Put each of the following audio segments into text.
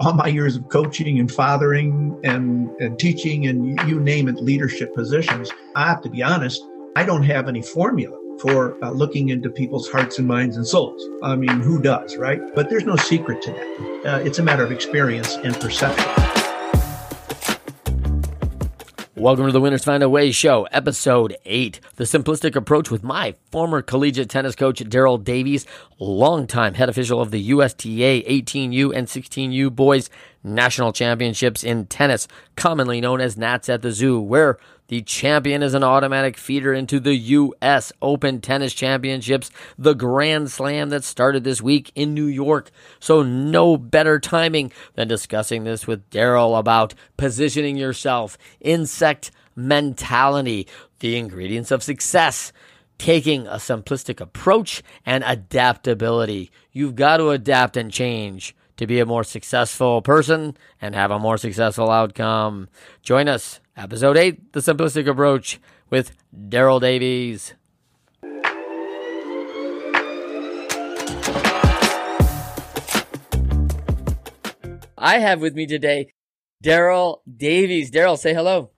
all my years of coaching and fathering and, and teaching and you name it, leadership positions, I have to be honest, I don't have any formula for uh, looking into people's hearts and minds and souls. I mean, who does, right? But there's no secret to that. Uh, it's a matter of experience and perception. Welcome to the Winners Find a Way Show, Episode 8. The simplistic approach with my former collegiate tennis coach, Darrell Davies, longtime head official of the USTA 18U and 16U Boys National Championships in tennis, commonly known as Nats at the Zoo, where the champion is an automatic feeder into the U.S. Open Tennis Championships, the Grand Slam that started this week in New York. So, no better timing than discussing this with Darrell about positioning yourself, insect mentality, the ingredients of success taking a simplistic approach and adaptability. You've got to adapt and change to be a more successful person and have a more successful outcome. Join us, episode 8, The Simplistic Approach with Darrell Davies. I have with me today Darrell Davies. Darrell, say hello.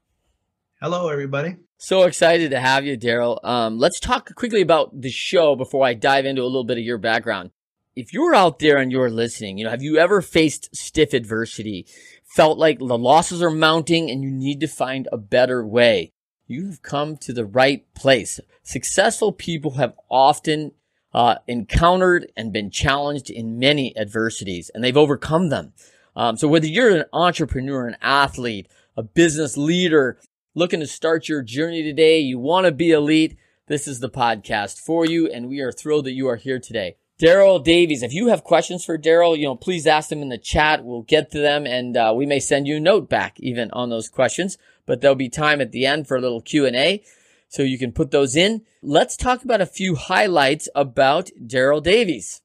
Hello, everybody. So excited to have you, Darrell. Um, let's talk quickly about the show before I dive into a little bit of your background if you're out there and you're listening, you know, have you ever faced stiff adversity, felt like the losses are mounting and you need to find a better way? You've come to the right place. Successful people have often uh, encountered and been challenged in many adversities and they've overcome them. Um, so whether you're an entrepreneur, an athlete, a business leader, looking to start your journey today, you want to be elite, this is the podcast for you. And we are thrilled that you are here today. Darrell Davies. If you have questions for Darrell, you know, please ask them in the chat. We'll get to them and uh, we may send you a note back even on those questions, but there'll be time at the end for a little Q&A. So you can put those in. Let's talk about a few highlights about Darrell Davies.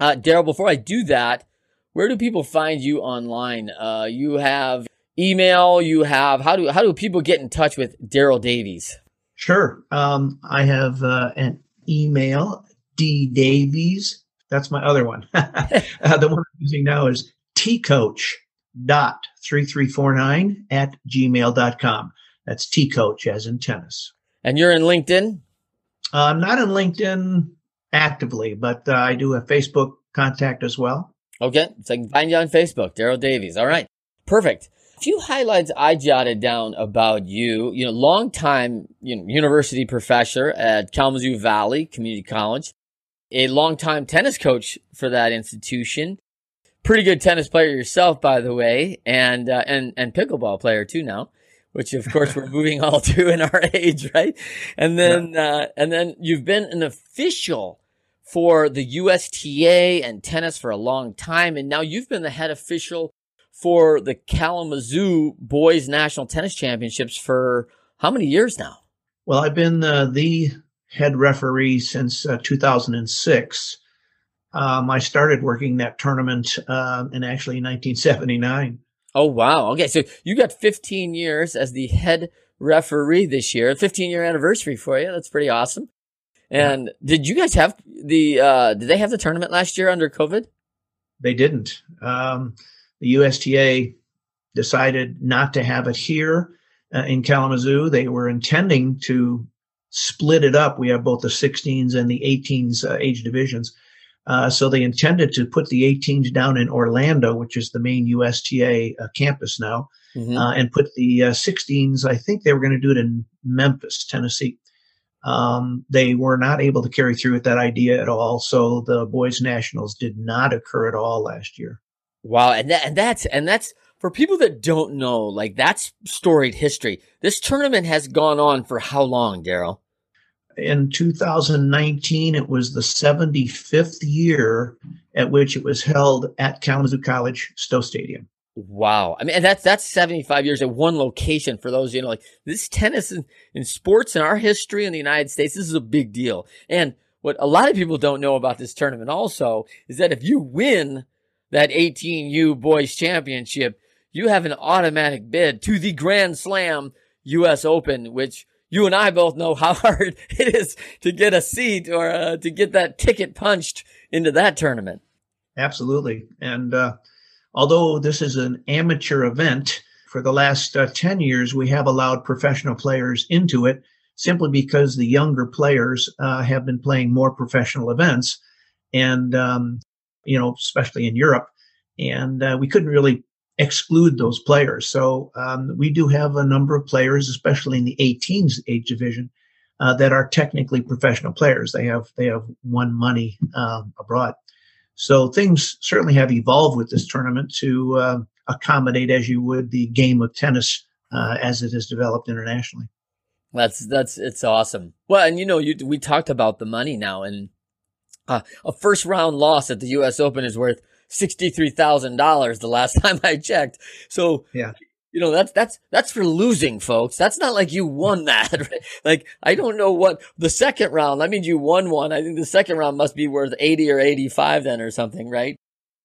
Uh, Darrell, before I do that, where do people find you online? Uh, you have email, you have, how do, how do people get in touch with Darrell Davies? Sure. Um, I have uh, an email D Davies. That's my other one. uh, the one I'm using now is tcoach dot three three four nine at gmail.com. That's tcoach as in tennis. And you're in LinkedIn? Uh, I'm not in LinkedIn actively, but uh, I do a Facebook contact as well. Okay. So I can find you on Facebook, Darrell Davies. All right. Perfect. A few highlights I jotted down about you. You know, long time you know, university professor at Kalamazoo Valley Community College a longtime tennis coach for that institution. Pretty good tennis player yourself, by the way, and uh, and and pickleball player too now, which of course we're moving all to in our age, right? And then yeah. uh, and then you've been an official for the USTA and tennis for a long time, and now you've been the head official for the Kalamazoo Boys National Tennis Championships for how many years now? Well, I've been uh, the head referee since uh, 2006. Um, I started working that tournament uh, in actually 1979. Oh wow! Okay, so you got 15 years as the head referee this year. 15 year anniversary for you. That's pretty awesome. And yeah. did you guys have the? Uh, did they have the tournament last year under COVID? They didn't. Um, the USTA decided not to have it here uh, in Kalamazoo. They were intending to split it up. We have both the 16s and the 18s uh, age divisions. Uh, so they intended to put the 18s down in Orlando, which is the main USTA uh, campus now, mm-hmm. Uh, and put the 16s. Uh, I think they were going to do it in Memphis, Tennessee. Um, they were not able to carry through with that idea at all. So the boys nationals did not occur at all last year. Wow, and that, and that's and that's for people that don't know, like that's storied history. This tournament has gone on for how long, Darrell? In 2019, it was the 75th year at which it was held at Kalamazoo College Stowe Stadium. Wow. I mean, that's, that's 75 years at one location for those, you know, like this tennis and, in sports in our history in the United States, this is a big deal. And what a lot of people don't know about this tournament also is that if you win that 18U boys championship, you have an automatic bid to the Grand Slam U.S. Open, which you and I both know how hard it is to get a seat or uh, to get that ticket punched into that tournament. Absolutely. And uh, although this is an amateur event, for the last uh, 10 years, we have allowed professional players into it simply because the younger players uh, have been playing more professional events. And, um, you know, especially in Europe. And uh, we couldn't really exclude those players. So um, we do have a number of players, especially in the 18s age division, uh, that are technically professional players. They have they have won money um, abroad. So things certainly have evolved with this tournament to uh, accommodate, as you would, the game of tennis uh, as it has developed internationally. That's that's it's awesome. Well, and you know, you, we talked about the money now, and uh, a first round loss at the U.S. Open is worth sixty three thousand dollars. The last time I checked, so yeah, you know that's that's that's for losing, folks. That's not like you won that. Right? Like I don't know what the second round. I mean, you won one. I think the second round must be worth eighty or eighty five then or something, right?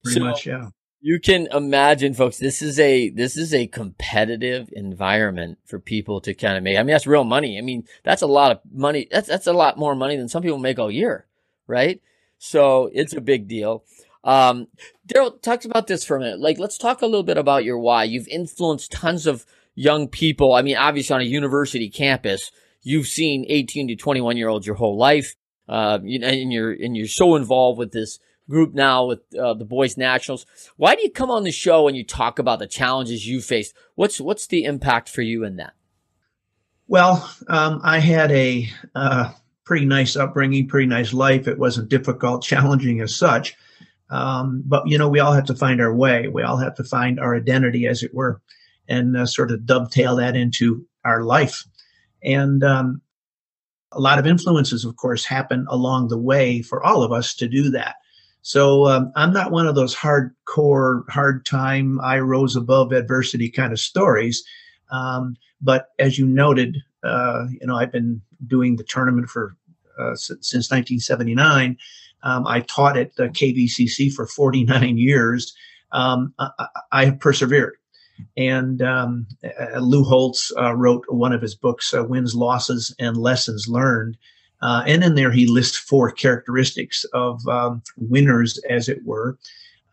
Pretty so, much, yeah you can imagine folks this is a this is a competitive environment for people to kind of make i mean that's real money i mean that's a lot of money that's that's a lot more money than some people make all year right so it's a big deal um darrell talks about this for a minute like let's talk a little bit about your why you've influenced tons of young people i mean obviously on a university campus you've seen 18 to 21 year olds your whole life uh, and you're and you're so involved with this group now with uh, the boys nationals. Why do you come on the show and you talk about the challenges you faced? What's what's the impact for you in that? Well, um, I had a uh, pretty nice upbringing, pretty nice life. It wasn't difficult, challenging as such. Um, but you know, we all have to find our way. We all have to find our identity, as it were, and uh, sort of dovetail that into our life. And um, a lot of influences, of course, happen along the way for all of us to do that. So um, I'm not one of those hardcore, hard time, I rose above adversity kind of stories. Um, but as you noted, uh, you know, I've been doing the tournament for uh, since 1979. Um, I taught at the KVCC for 49 years. Um, I, I, persevered. And um, uh, Lou Holtz uh, wrote one of his books, uh, Wins, Losses, and Lessons Learned. Uh, and in there, he lists four characteristics of um, winners, as it were.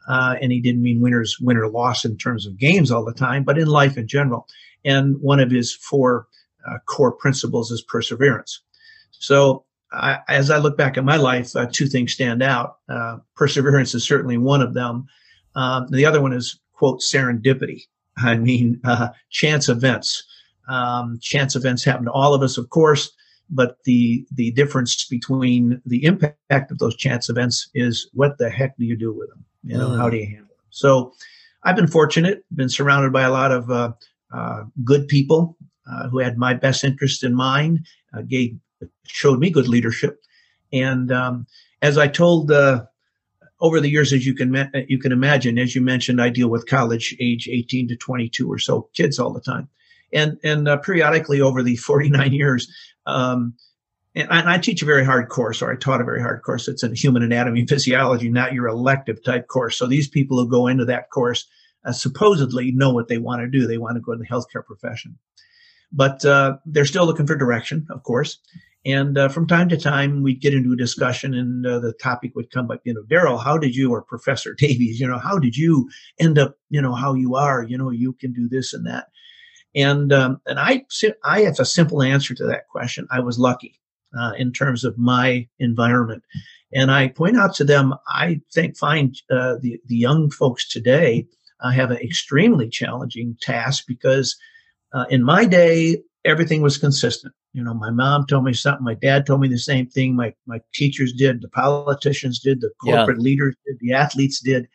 Uh, and he didn't mean winners, winner loss in terms of games all the time, but in life in general. And one of his four uh, core principles is perseverance. So, I, as I look back at my life, uh, two things stand out. Uh, perseverance is certainly one of them. Um, the other one is, quote, serendipity. I mean, uh, chance events. Um, chance events happen to all of us, of course but the the difference between the impact of those chance events is what the heck do you do with them? You know, mm. how do you handle them? So, I've been fortunate, been surrounded by a lot of uh, uh, good people uh, who had my best interest in mind, gave showed me good leadership, and um, as I told uh, over the years, as you can you can imagine, as you mentioned, I deal with college age 18 to 22 or so kids all the time, and and uh, periodically over the 49 years, um, and I, teach a very hard course, or I taught a very hard course. It's in human anatomy and physiology, not your elective type course. So these people who go into that course uh, supposedly know what they want to do. They want to go in the healthcare profession, but uh, they're still looking for direction, of course. And uh, from time to time, we'd get into a discussion, and uh, the topic would come up, you know, Darrell, how did you, or Professor Davies, you know, how did you end up, you know, how you are? You know, you can do this and that. And um, and I I have a simple answer to that question. I was lucky uh, in terms of my environment, and I point out to them. I think find uh, the the young folks today uh, have an extremely challenging task because uh, in my day everything was consistent. You know, my mom told me something, my dad told me the same thing, my my teachers did, the politicians did, the corporate yeah. leaders did, the athletes did.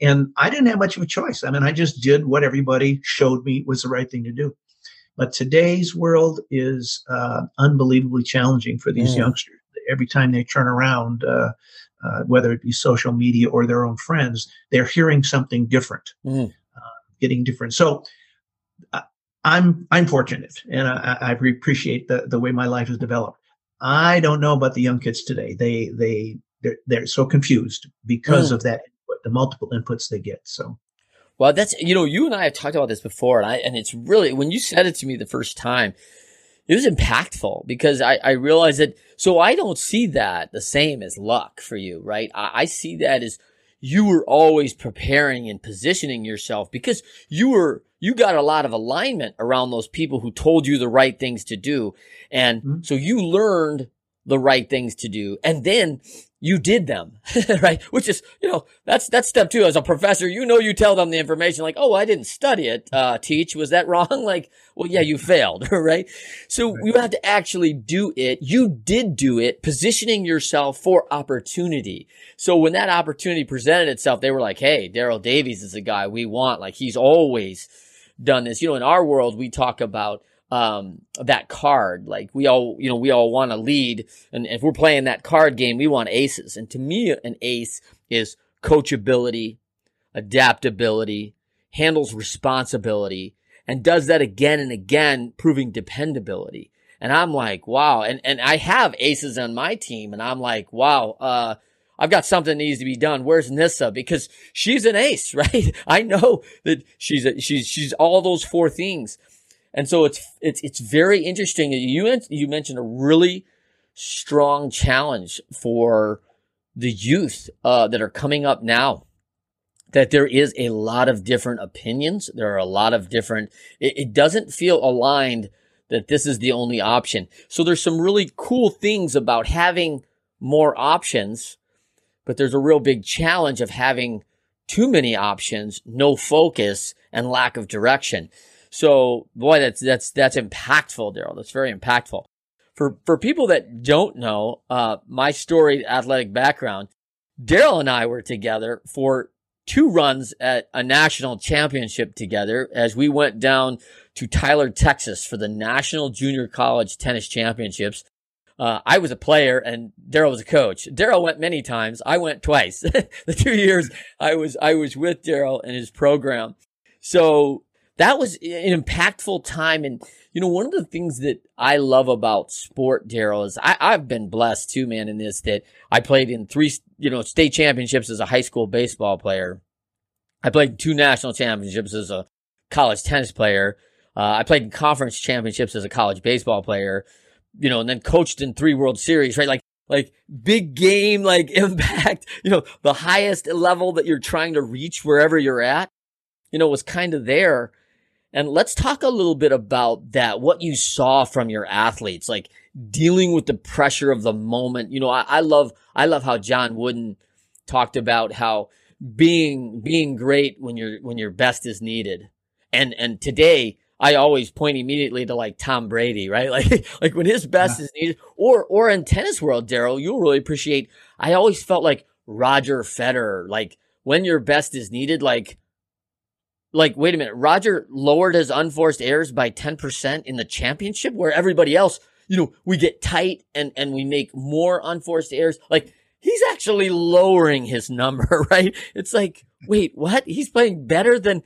And I didn't have much of a choice. I mean, I just did what everybody showed me was the right thing to do. But today's world is uh, unbelievably challenging for these mm. youngsters. Every time they turn around, uh, uh, whether it be social media or their own friends, they're hearing something different, mm. getting different. So uh, I'm I'm fortunate, and I, I appreciate the the way my life has developed. I don't know about the young kids today. They they they're, they're so confused because mm. of that the multiple inputs they get. So. Well, that's you know, you and I have talked about this before, and I and it's really when you said it to me the first time, it was impactful because I, I realized that so I don't see that the same as luck for you, right? I, I see that as you were always preparing and positioning yourself because you were you got a lot of alignment around those people who told you the right things to do and mm-hmm. so you learned the right things to do and then you did them, right? Which is, you know, that's, that's step two. As a professor, you know, you tell them the information like, oh, I didn't study it, uh, teach. Was that wrong? like, well, yeah, you failed, right? So you have to actually do it. You did do it, positioning yourself for opportunity. So when that opportunity presented itself, they were like, hey, Darrell Davies is a guy we want. Like he's always done this. You know, in our world, we talk about, um, that card. Like we all, you know, we all want to lead. And if we're playing that card game, we want aces. And to me, an ace is coachability, adaptability, handles responsibility, and does that again and again, proving dependability. And I'm like, wow. And, and I have aces on my team and I'm like, wow, uh, I've got something that needs to be done. Where's Nissa? Because she's an ace, right? I know that she's a, she's she's all those four things. And so it's it's it's very interesting. You you mentioned a really strong challenge for the youth uh, that are coming up now. That there is a lot of different opinions. There are a lot of different. It, it doesn't feel aligned that this is the only option. So there's some really cool things about having more options, but there's a real big challenge of having too many options, no focus, and lack of direction. So boy, that's that's that's impactful, Darrell. That's very impactful. For for people that don't know, uh, my story, athletic background, Darrell and I were together for two runs at a national championship together as we went down to Tyler, Texas for the National Junior College Tennis Championships. Uh, I was a player and Darrell was a coach. Darrell went many times. I went twice. the two years I was I was with Darrell in his program. So that was an impactful time. And, you know, one of the things that I love about sport, Darrell, is I, I've been blessed too, man, in this that I played in three, you know, state championships as a high school baseball player. I played two national championships as a college tennis player. Uh, I played in conference championships as a college baseball player, you know, and then coached in three World Series, right? Like, like big game, like impact, you know, the highest level that you're trying to reach wherever you're at, you know, was kind of there. And let's talk a little bit about that, what you saw from your athletes, like dealing with the pressure of the moment. You know, I, I love, I love how John Wooden talked about how being, being great when your, when your best is needed. And, and today I always point immediately to like Tom Brady, right? Like, like when his best yeah. is needed or, or in tennis world, Darrell, you'll really appreciate. I always felt like Roger Federer, like when your best is needed, like, like, wait a minute, Roger lowered his unforced errors by 10% in the championship where everybody else, you know, we get tight and, and we make more unforced errors. Like, he's actually lowering his number, right? It's like, wait, what? He's playing better than,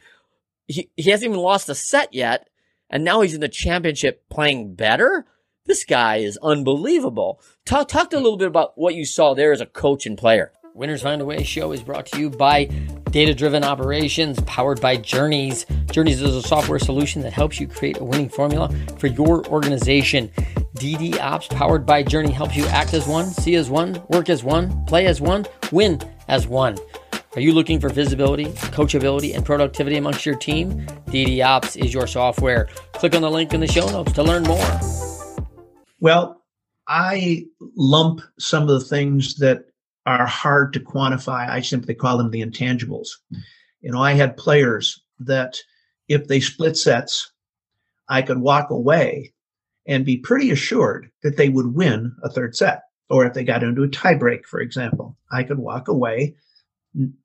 he, he hasn't even lost a set yet. And now he's in the championship playing better. This guy is unbelievable. Talk, talk a little bit about what you saw there as a coach and player. Winners Find a Way show is brought to you by Data Driven Operations, powered by Journeys. Journeys is a software solution that helps you create a winning formula for your organization. DD Ops, powered by Journey, helps you act as one, see as one, work as one, play as one, win as one. Are you looking for visibility, coachability, and productivity amongst your team? DD Ops is your software. Click on the link in the show notes to learn more. Well, I lump some of the things that are hard to quantify. I simply call them the intangibles. You know, I had players that if they split sets, I could walk away and be pretty assured that they would win a third set. Or if they got into a tiebreak, for example, I could walk away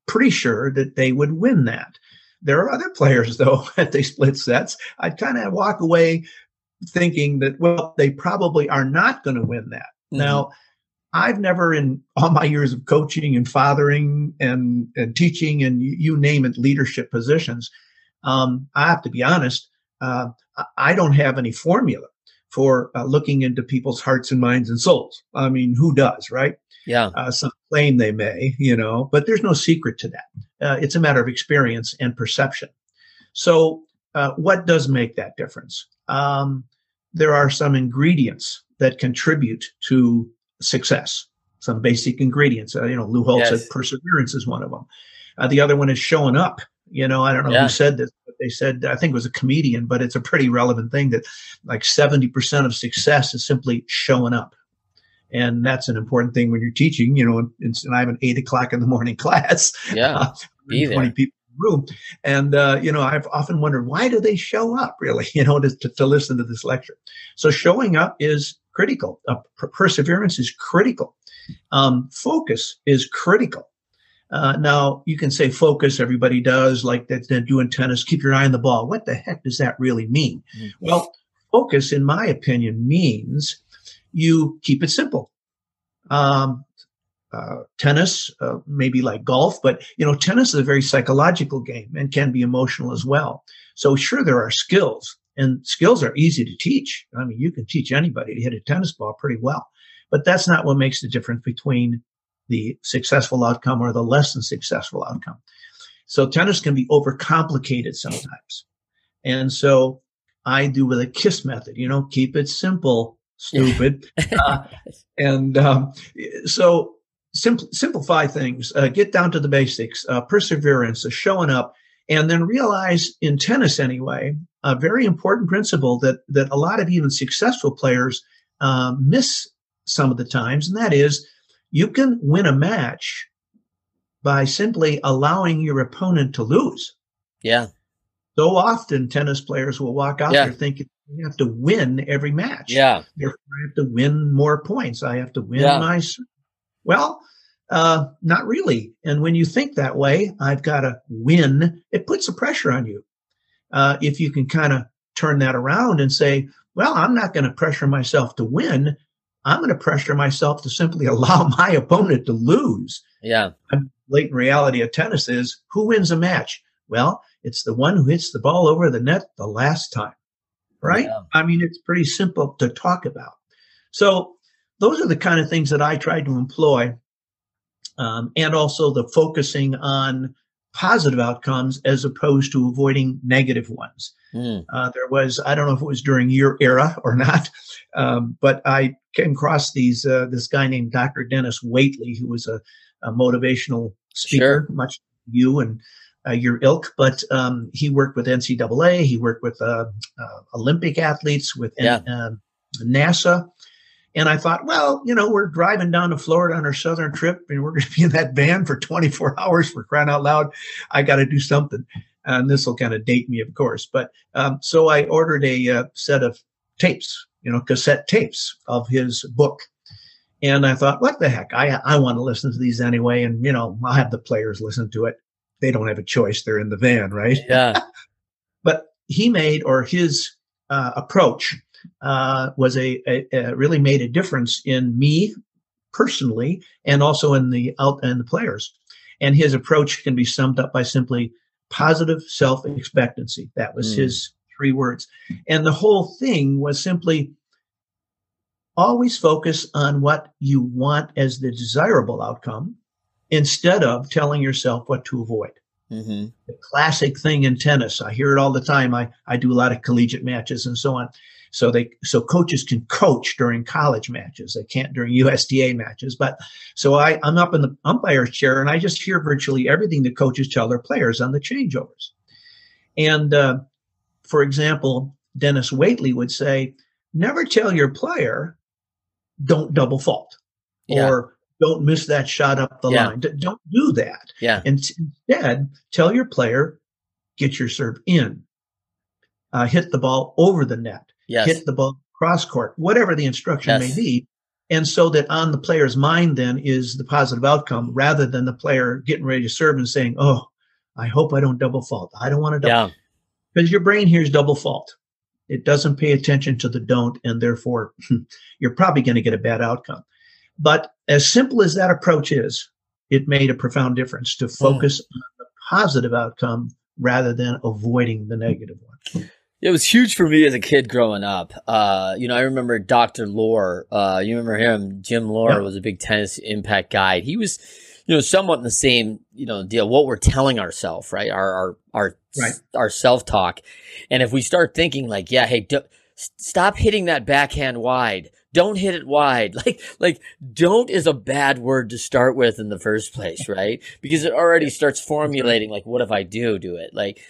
pretty sure that they would win that. There are other players, though, that they split sets. I'd kind of walk away thinking that, well, they probably are not going to win that. Mm-hmm. Now, I've never, in all my years of coaching and fathering and, and teaching and you, name it, leadership positions, um, I have to be honest, uh, I don't have any formula for uh, looking into people's hearts and minds and souls. I mean, who does, right? Yeah. Uh, some claim they may, you know, but there's no secret to that. Uh, it's a matter of experience and perception. So, uh, what does make that difference? Um, there are some ingredients that contribute to success. some basic ingredients. Uh, you know, Lou Holtz yes. said perseverance is one of them. Uh, the other one is showing up. You know, I don't know yeah. who said this, but they said, I think it was a comedian, but it's a pretty relevant thing that like 70% of success is simply showing up. And that's an important thing when you're teaching, you know, and, and I have an eight o'clock in the morning class. Yeah. Uh, 20 people room. And, uh, you know, I've often wondered, why do they show up really, you know, to, to, to listen to this lecture? So showing up is critical. Uh, per- perseverance is critical. Um, focus is critical. Uh, now you can say focus, everybody does, like that they're doing tennis, keep your eye on the ball. What the heck does that really mean? Mm-hmm. Well, focus, in my opinion, means you keep it simple. Um, uh, tennis, uh, maybe like golf, but you know, tennis is a very psychological game and can be emotional as well. So sure, there are skills and skills are easy to teach. I mean, you can teach anybody to hit a tennis ball pretty well, but that's not what makes the difference between the successful outcome or the less than successful outcome. So tennis can be overcomplicated sometimes. And so I do with a KISS method, you know, keep it simple, stupid. uh, and um, so Simple, simplify things, uh, get down to the basics, uh, perseverance, uh, showing up, and then realize in tennis anyway, a very important principle that that a lot of even successful players uh, miss some of the times, and that is you can win a match by simply allowing your opponent to lose. Yeah. So often tennis players will walk out yeah. there thinking you have to win every match. Yeah. Therefore, I have to win more points. I have to win yeah. my well, uh, not really. And when you think that way, I've got to win, it puts a pressure on you. Uh, if you can kind of turn that around and say, well, I'm not going to pressure myself to win. I'm going to pressure myself to simply allow my opponent to lose. Yeah. The latent reality of tennis is who wins a match? Well, it's the one who hits the ball over the net the last time, right? Yeah. I mean, it's pretty simple to talk about. So those are the kind of things that I try to employ. Um, and also the focusing on positive outcomes as opposed to avoiding negative ones. Mm. Uh, there was, I don't know if it was during your era or not, um, but I came across these uh, this guy named Dr. Dennis Waitley, who was a, a motivational speaker, sure. much you and uh, your ilk, but um, he worked with NCAA, he worked with uh, uh, Olympic athletes, with yeah. Um, NASA. And I thought, well, you know, we're driving down to Florida on our southern trip and we're going to be in that van for 24 hours for crying out loud. I got to do something. And this will kind of date me, of course. But um, so I ordered a uh, set of tapes, you know, cassette tapes of his book. And I thought, what the heck? I, I want to listen to these anyway. And, you know, I'll have the players listen to it. They don't have a choice. They're in the van, right? Yeah. but he made, or his uh, approach uh, was a, a, a, really made a difference in me personally and also in the out and the players. And his approach can be summed up by simply positive self expectancy. That was mm. his three words. And the whole thing was simply always focus on what you want as the desirable outcome instead of telling yourself what to avoid. Mm-hmm. The classic thing in tennis. I hear it all the time. I, I do a lot of collegiate matches and so on. So they so coaches can coach during college matches. They can't during USTA matches. But so I, I'm up in the umpire's chair and I just hear virtually everything the coaches tell their players on the changeovers. And uh, for example, Dennis Waitley would say, never tell your player, don't double fault. Yeah. Or don't miss that shot up the yeah. line. Don't do that. Yeah. And instead, tell your player, get your serve in, uh, hit the ball over the net, yes. hit the ball cross court, whatever the instruction yes. may be. And so that on the player's mind then is the positive outcome rather than the player getting ready to serve and saying, Oh, I hope I don't double fault. I don't want to double. Yeah. Because your brain hears double fault. It doesn't pay attention to the don't, and therefore you're probably going to get a bad outcome. But as simple as that approach is, it made a profound difference to focus mm. on the positive outcome rather than avoiding the negative one. It was huge for me as a kid growing up. Uh, you know, I remember Dr. Loehr. Uh, you remember him? Jim Loehr yeah. was a big tennis impact guy. He was, you know, somewhat in the same, you know, deal. What we're telling ourselves, right? Our our our right. our self talk, and if we start thinking like, yeah, hey, do, stop hitting that backhand wide. Don't hit it wide. Like, like don't is a bad word to start with in the first place, right? Because it already starts formulating like, what if I do do it? Like,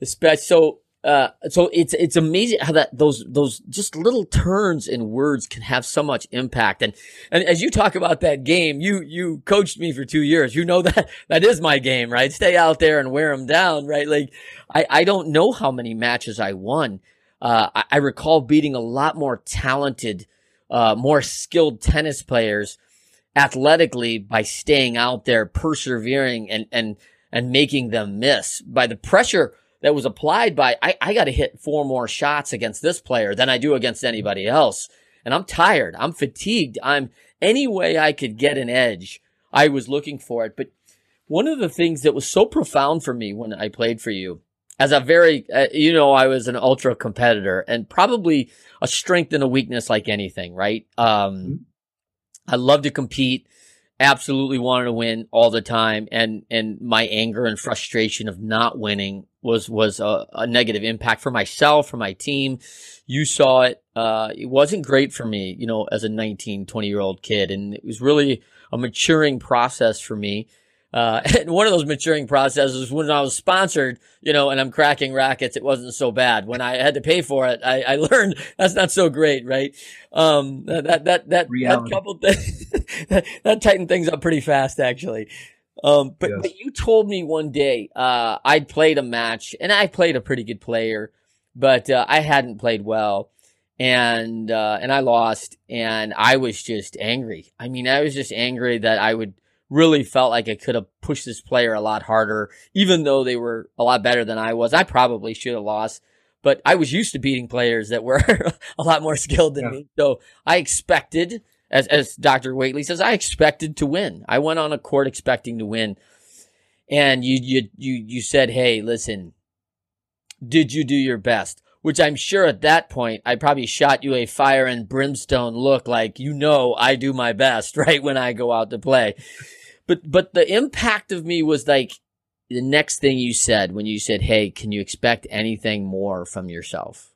especially so uh, so it's it's amazing how that those those just little turns in words can have so much impact. And and as you talk about that game, you you coached me for two years. You know that that is my game, right? Stay out there and wear them down, right? Like I I don't know how many matches I won. Uh, I, I recall beating a lot more talented, uh, more skilled tennis players athletically by staying out there, persevering, and and and making them miss by the pressure that was applied by, I, I got to hit four more shots against this player than I do against anybody else. And I'm tired. I'm fatigued. I'm any way I could get an edge. I was looking for it. But one of the things that was so profound for me when I played for you as a very, uh, you know, I was an ultra competitor and probably a strength and a weakness like anything, right? Um, mm-hmm. I love to compete absolutely wanted to win all the time and and my anger and frustration of not winning was was a, a negative impact for myself for my team you saw it uh, it wasn't great for me you know as a 19 20 year old kid and it was really a maturing process for me uh, and one of those maturing processes when I was sponsored, you know, and I'm cracking rackets, it wasn't so bad. When I had to pay for it, I, I learned that's not so great, right? Um, that, that, that, that, that couple things, that, that tightened things up pretty fast, actually. Um, but, yes. but you told me one day, uh, I'd played a match and I played a pretty good player, but, uh, I hadn't played well and, uh, and I lost and I was just angry. I mean, I was just angry that I would, really felt like I could have pushed this player a lot harder, even though they were a lot better than I was. I probably should have lost, but I was used to beating players that were a lot more skilled than yeah. me. So I expected, as, as Dr. Waitley says, I expected to win. I went on a court expecting to win. And you, you, you, you said, Hey, listen, did you do your best? which I'm sure at that point I probably shot you a fire and brimstone look like, you know, I do my best, right? When I go out to play. But, but the impact of me was like the next thing you said when you said, Hey, can you expect anything more from yourself?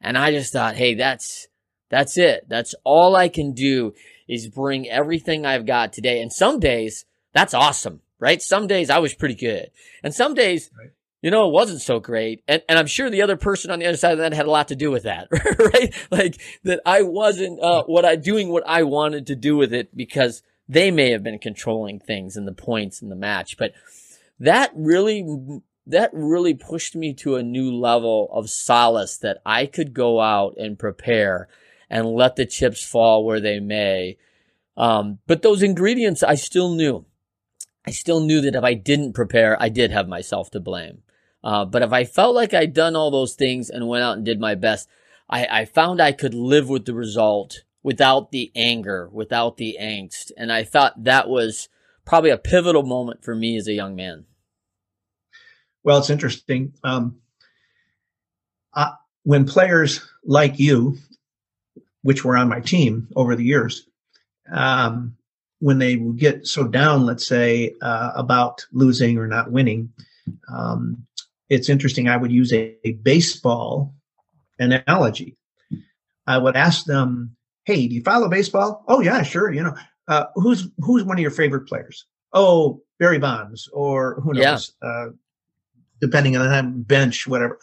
And I just thought, Hey, that's, that's it. That's all I can do is bring everything I've got today. And some days that's awesome, right? Some days I was pretty good. And some days right you know, it wasn't so great. And, and I'm sure the other person on the other side of that had a lot to do with that, right? Like that I wasn't, uh, what I doing what I wanted to do with it because they may have been controlling things and the points in the match. But that really, that really pushed me to a new level of solace that I could go out and prepare and let the chips fall where they may. Um, but those ingredients I still knew. I still knew that if I didn't prepare, I did have myself to blame. Uh, but if I felt like I'd done all those things and went out and did my best, I, I found I could live with the result without the anger, without the angst. And I thought that was probably a pivotal moment for me as a young man. Well, it's interesting. Um, I, when players like you, which were on my team over the years, um, when they would get so down, let's say, uh, about losing or not winning, um, it's interesting. I would use a, a baseball analogy. I would ask them, "Hey, do you follow baseball?" "Oh yeah, sure." You know, uh, who's who's one of your favorite players? Oh, Barry Bonds, or who knows? Yeah. Uh, depending on the time, bench, whatever.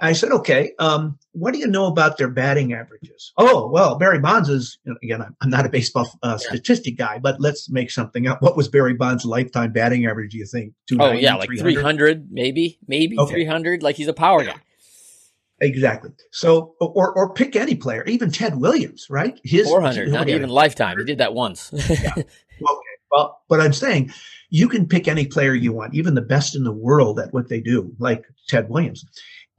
I said, okay, um, what do you know about their batting averages? Oh, well, Barry Bonds is, you know, again, I'm not a baseball uh, statistic guy, but let's make something up. What was Barry Bonds' lifetime batting average, do you think? Oh, yeah, like 300, 300 maybe, maybe okay. 300. Like he's a power guy. Exactly. So, or or pick any player, even Ted Williams, right? His 400, not even lifetime. He did that once. yeah. Okay. Well, but I'm saying you can pick any player you want, even the best in the world at what they do, like Ted Williams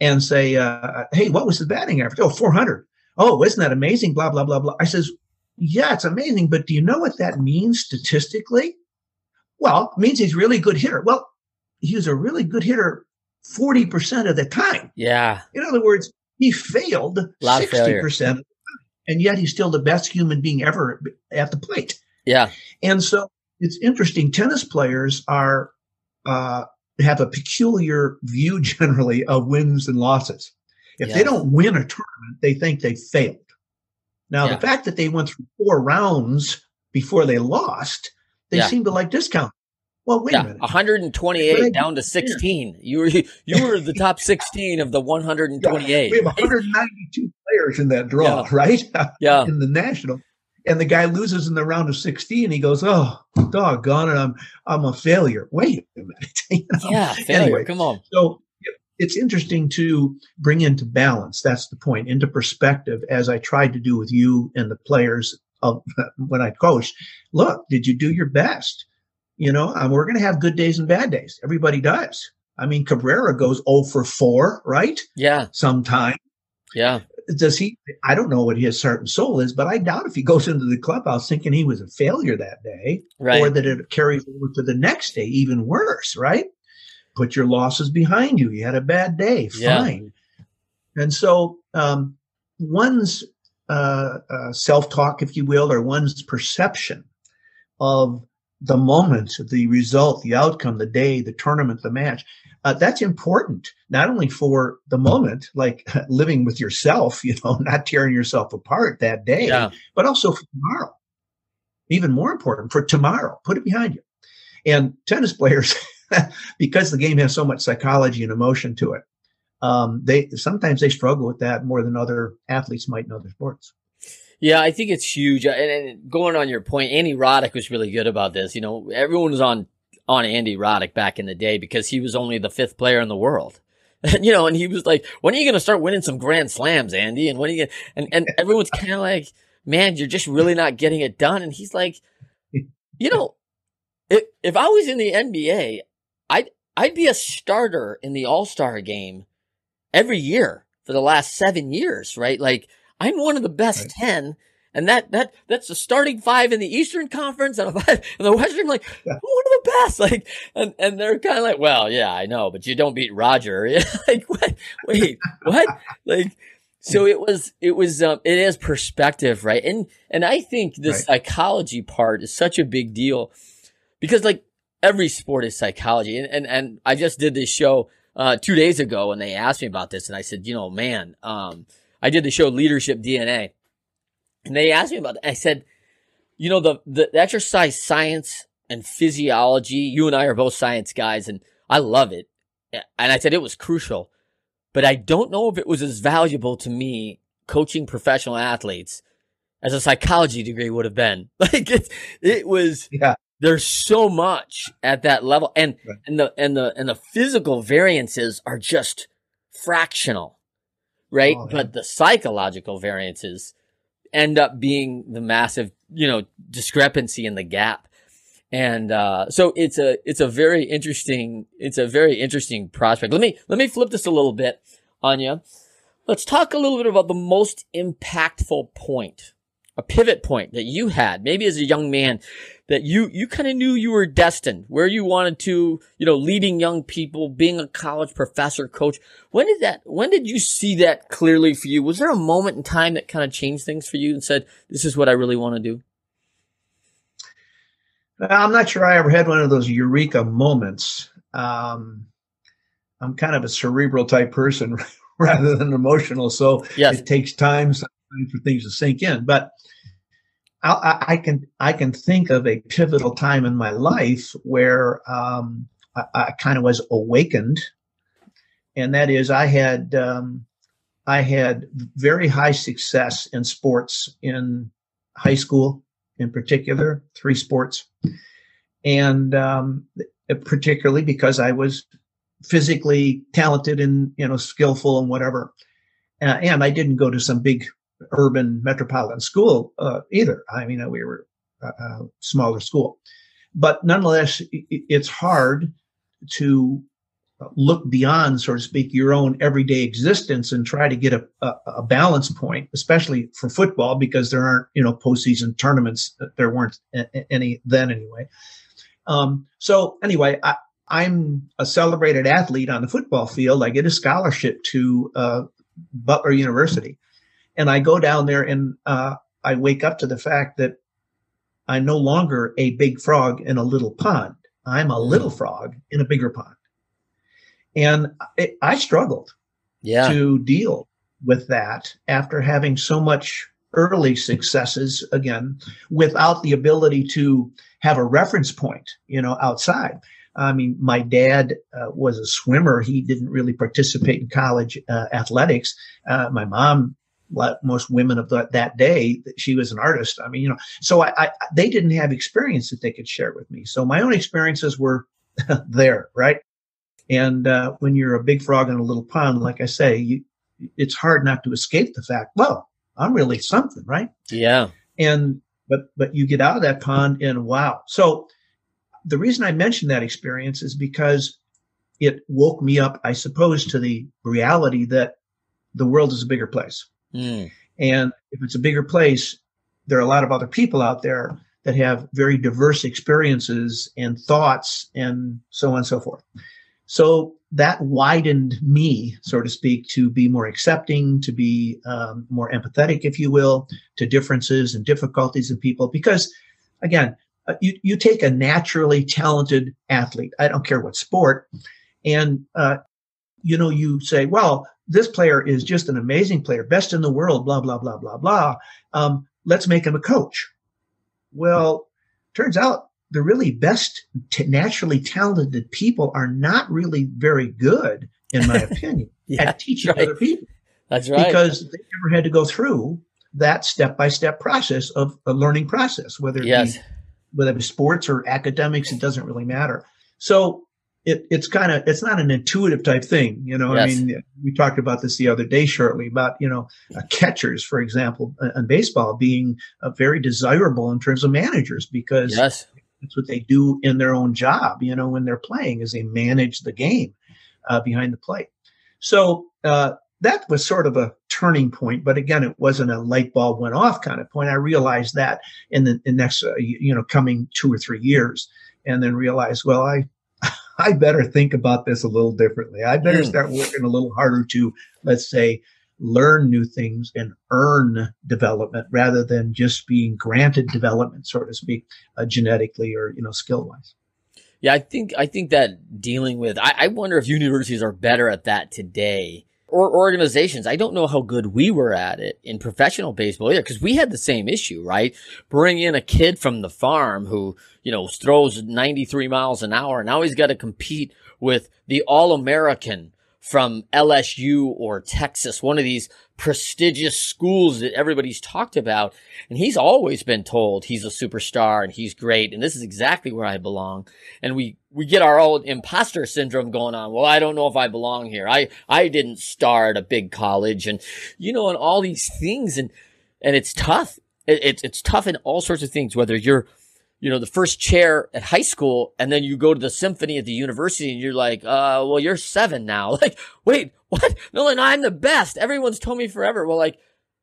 and say, uh, "Hey, what was the batting average? Oh, 400. Oh, isn't that amazing? Blah blah blah blah." I says, "Yeah, it's amazing, but do you know what that means statistically?" Well, it means he's really good hitter. Well, he was a really good hitter 40% of the time. Yeah. In other words, he failed 60% and yet he's still the best human being ever at the plate. Yeah. And so it's interesting. Tennis players are uh, have a peculiar view generally of wins and losses. If they don't win a tournament, they think they failed. Now, Yeah. the fact that they went through four rounds before they lost, they Yeah. seem to like discount. Well, wait Yeah, a minute. 128 Right. down to 16. You were you were the top 16 of the 128. We have 192 players in that draw, Yeah. right? Yeah, in the national. And the guy loses in the round of 16. He goes, Oh, doggone it. I'm, I'm a failure. Wait a minute. You know? yeah, failure. Anyway. Come on. So it's interesting to bring into balance. That's the point, into perspective, as I tried to do with you and the players of when I coached. Look, did you do your best? You know, and we're going to have good days and bad days. Everybody does. I mean, Cabrera goes 0 for 4, right? Yeah, Sometime. yeah, Does he? I don't know what his heart and soul is, but I doubt if he goes into the clubhouse thinking he was a failure that day right. or that it carries over to the next day, even worse, right? Put your losses behind you. You had a bad day, Yeah. fine. And so um, one's uh, uh, self talk, if you will, or one's perception of the moment, the result, the outcome, the day, the tournament, the match. Uh, that's important, not only for the moment, like living with yourself, you know, not tearing yourself apart that day, yeah, but also for tomorrow. Even more important for tomorrow, put it behind you. And tennis players, because the game has so much psychology and emotion to it, um, they sometimes they struggle with that more than other athletes might in other sports. Yeah. I think it's huge. And, and going on your point, Andy Roddick was really good about this. You know, everyone was on on Andy Roddick back in the day because he was only the fifth player in the world. you know, and he was like, "When are you going to start winning some Grand Slams, Andy?" And when are you? Gonna, and and everyone's kind of like, "Man, you're just really not getting it done." And he's like, "You know, if if I was in the NBA, I'd I'd be a starter in the All Star game every year for the last seven years, right? Like I'm one of the best Right. ten." And that, that, that's the starting five in the Eastern Conference and a five in the Western. Like, Yeah. One of the best. Like, and, and they're kind of like, well, yeah, I know, but you don't beat Roger. like, what? Wait, what? Like, so it was, it was, um, it is perspective, right? And, and I think the Right. psychology part is such a big deal because like every sport is psychology. And, and, and I just did this show, uh, two days ago and they asked me about this and I said, you know, man, um, I did the show Leadership DNA and they asked me about it. I said, you know, the, the exercise science and physiology, you and I are both science guys and I love it. And I said it was crucial, but I don't know if it was as valuable to me coaching professional athletes as a psychology degree would have been. Like it, it was, Yeah. there's so much at that level and, Right. and the, and the, and the physical variances are just fractional, right? Oh, yeah. But the psychological variances end up being the massive, you know, discrepancy in the gap. And uh, so it's a it's a very interesting it's a very interesting prospect. Let me let me flip this a little bit, Anya. Let's talk a little bit about the most impactful point, a pivot point that you had, maybe as a young man, that you you kind of knew you were destined, where you wanted to, you know, leading young people, being a college professor, coach. When did that? When did you see that clearly for you? Was there a moment in time that kind of changed things for you and said, "This is what I really want to do"? I'm not sure I ever had one of those eureka moments. Um, I'm kind of a cerebral type person rather than emotional, so Yes. it takes time sometimes for things to sink in. But I, I, I can I can think of a pivotal time in my life where um, I, I kind of was awakened, and that is I had um, I had very high success in sports in high school, in particular, three sports, and um, particularly because I was physically talented and you know skillful and whatever, uh, and I didn't go to some big urban metropolitan school uh, either. I mean, we were a, a smaller school, but nonetheless, it's hard to look beyond, so to speak, your own everyday existence and try to get a, a, a balance point, especially for football, because there aren't, you know, postseason tournaments. There weren't any then anyway. Um, so anyway, I, I'm a celebrated athlete on the football field. I get a scholarship to uh, Butler University, and I go down there and uh, I wake up to the fact that I'm no longer a big frog in a little pond. I'm a little frog in a bigger pond. And I, I struggled Yeah. to deal with that after having so much early successes again without the ability to have a reference point, you know, outside. I mean, my dad uh, was a swimmer. He didn't really participate in college uh, athletics. Uh, my mom, like most women of the, that day, that she was an artist. I mean, you know, so I, I, they didn't have experience that they could share with me. So my own experiences were there, right? And uh, when you're a big frog in a little pond, like I say, you, it's hard not to escape the fact, well, I'm really something, right? Yeah. And but but you get out of that pond and wow. So the reason I mentioned that experience is because it woke me up, I suppose, to the reality that the world is a bigger place. Mm. And if it's a bigger place, there are a lot of other people out there that have very diverse experiences and thoughts and so on and so forth. So that widened me, so to speak, to be more accepting, to be um, more empathetic, if you will, to differences and difficulties in people. Because again, uh, you, you take a naturally talented athlete, I don't care what sport, and, uh, you know, you say, well, this player is just an amazing player, best in the world, blah, blah, blah, blah, blah. Um, let's make him a coach. Well, turns out the really best t- naturally talented people are not really very good, in my opinion, yeah, at teaching right. other people. That's right. Because they never had to go through that step by step process of a learning process, whether it yes. be whether it be sports or academics, it doesn't really matter. So it, it's kind of it's not an intuitive type thing, you know. Yes. I mean, we talked about this the other day shortly about you know uh, catchers, for example, in baseball being uh, very desirable in terms of managers because yes. That's what they do in their own job, you know, when they're playing, is they manage the game uh, behind the plate. So uh, that was sort of a turning point, but again, it wasn't a light bulb went off kind of point. I realized that in the, in next, uh, you know, coming two or three years, and then realized, well, I I better think about this a little differently. I better mm. start working a little harder to, let's say, learn new things and earn development rather than just being granted development, so to speak, uh, genetically or you know skill wise. Yeah, I think I think that dealing with I, I wonder if universities are better at that today or organizations. I don't know how good we were at it in professional baseball either, because we had the same issue, right? Bring in a kid from the farm who, you know, throws 93 miles an hour. And now he's got to compete with the All American from LSU or Texas, one of these prestigious schools that everybody's talked about. And he's always been told he's a superstar and he's great. And this is exactly where I belong. And we, we get our old imposter syndrome going on. Well, I don't know if I belong here. I, I didn't star at a big college and, you know, and all these things. And, and it's tough. It, it's, it's tough in all sorts of things, whether you're, you know, the first chair at high school and then you go to the symphony at the university and you're like, uh, well, you're seven now. Like, wait, what? No, no, I'm the best. Everyone's told me forever. Well, like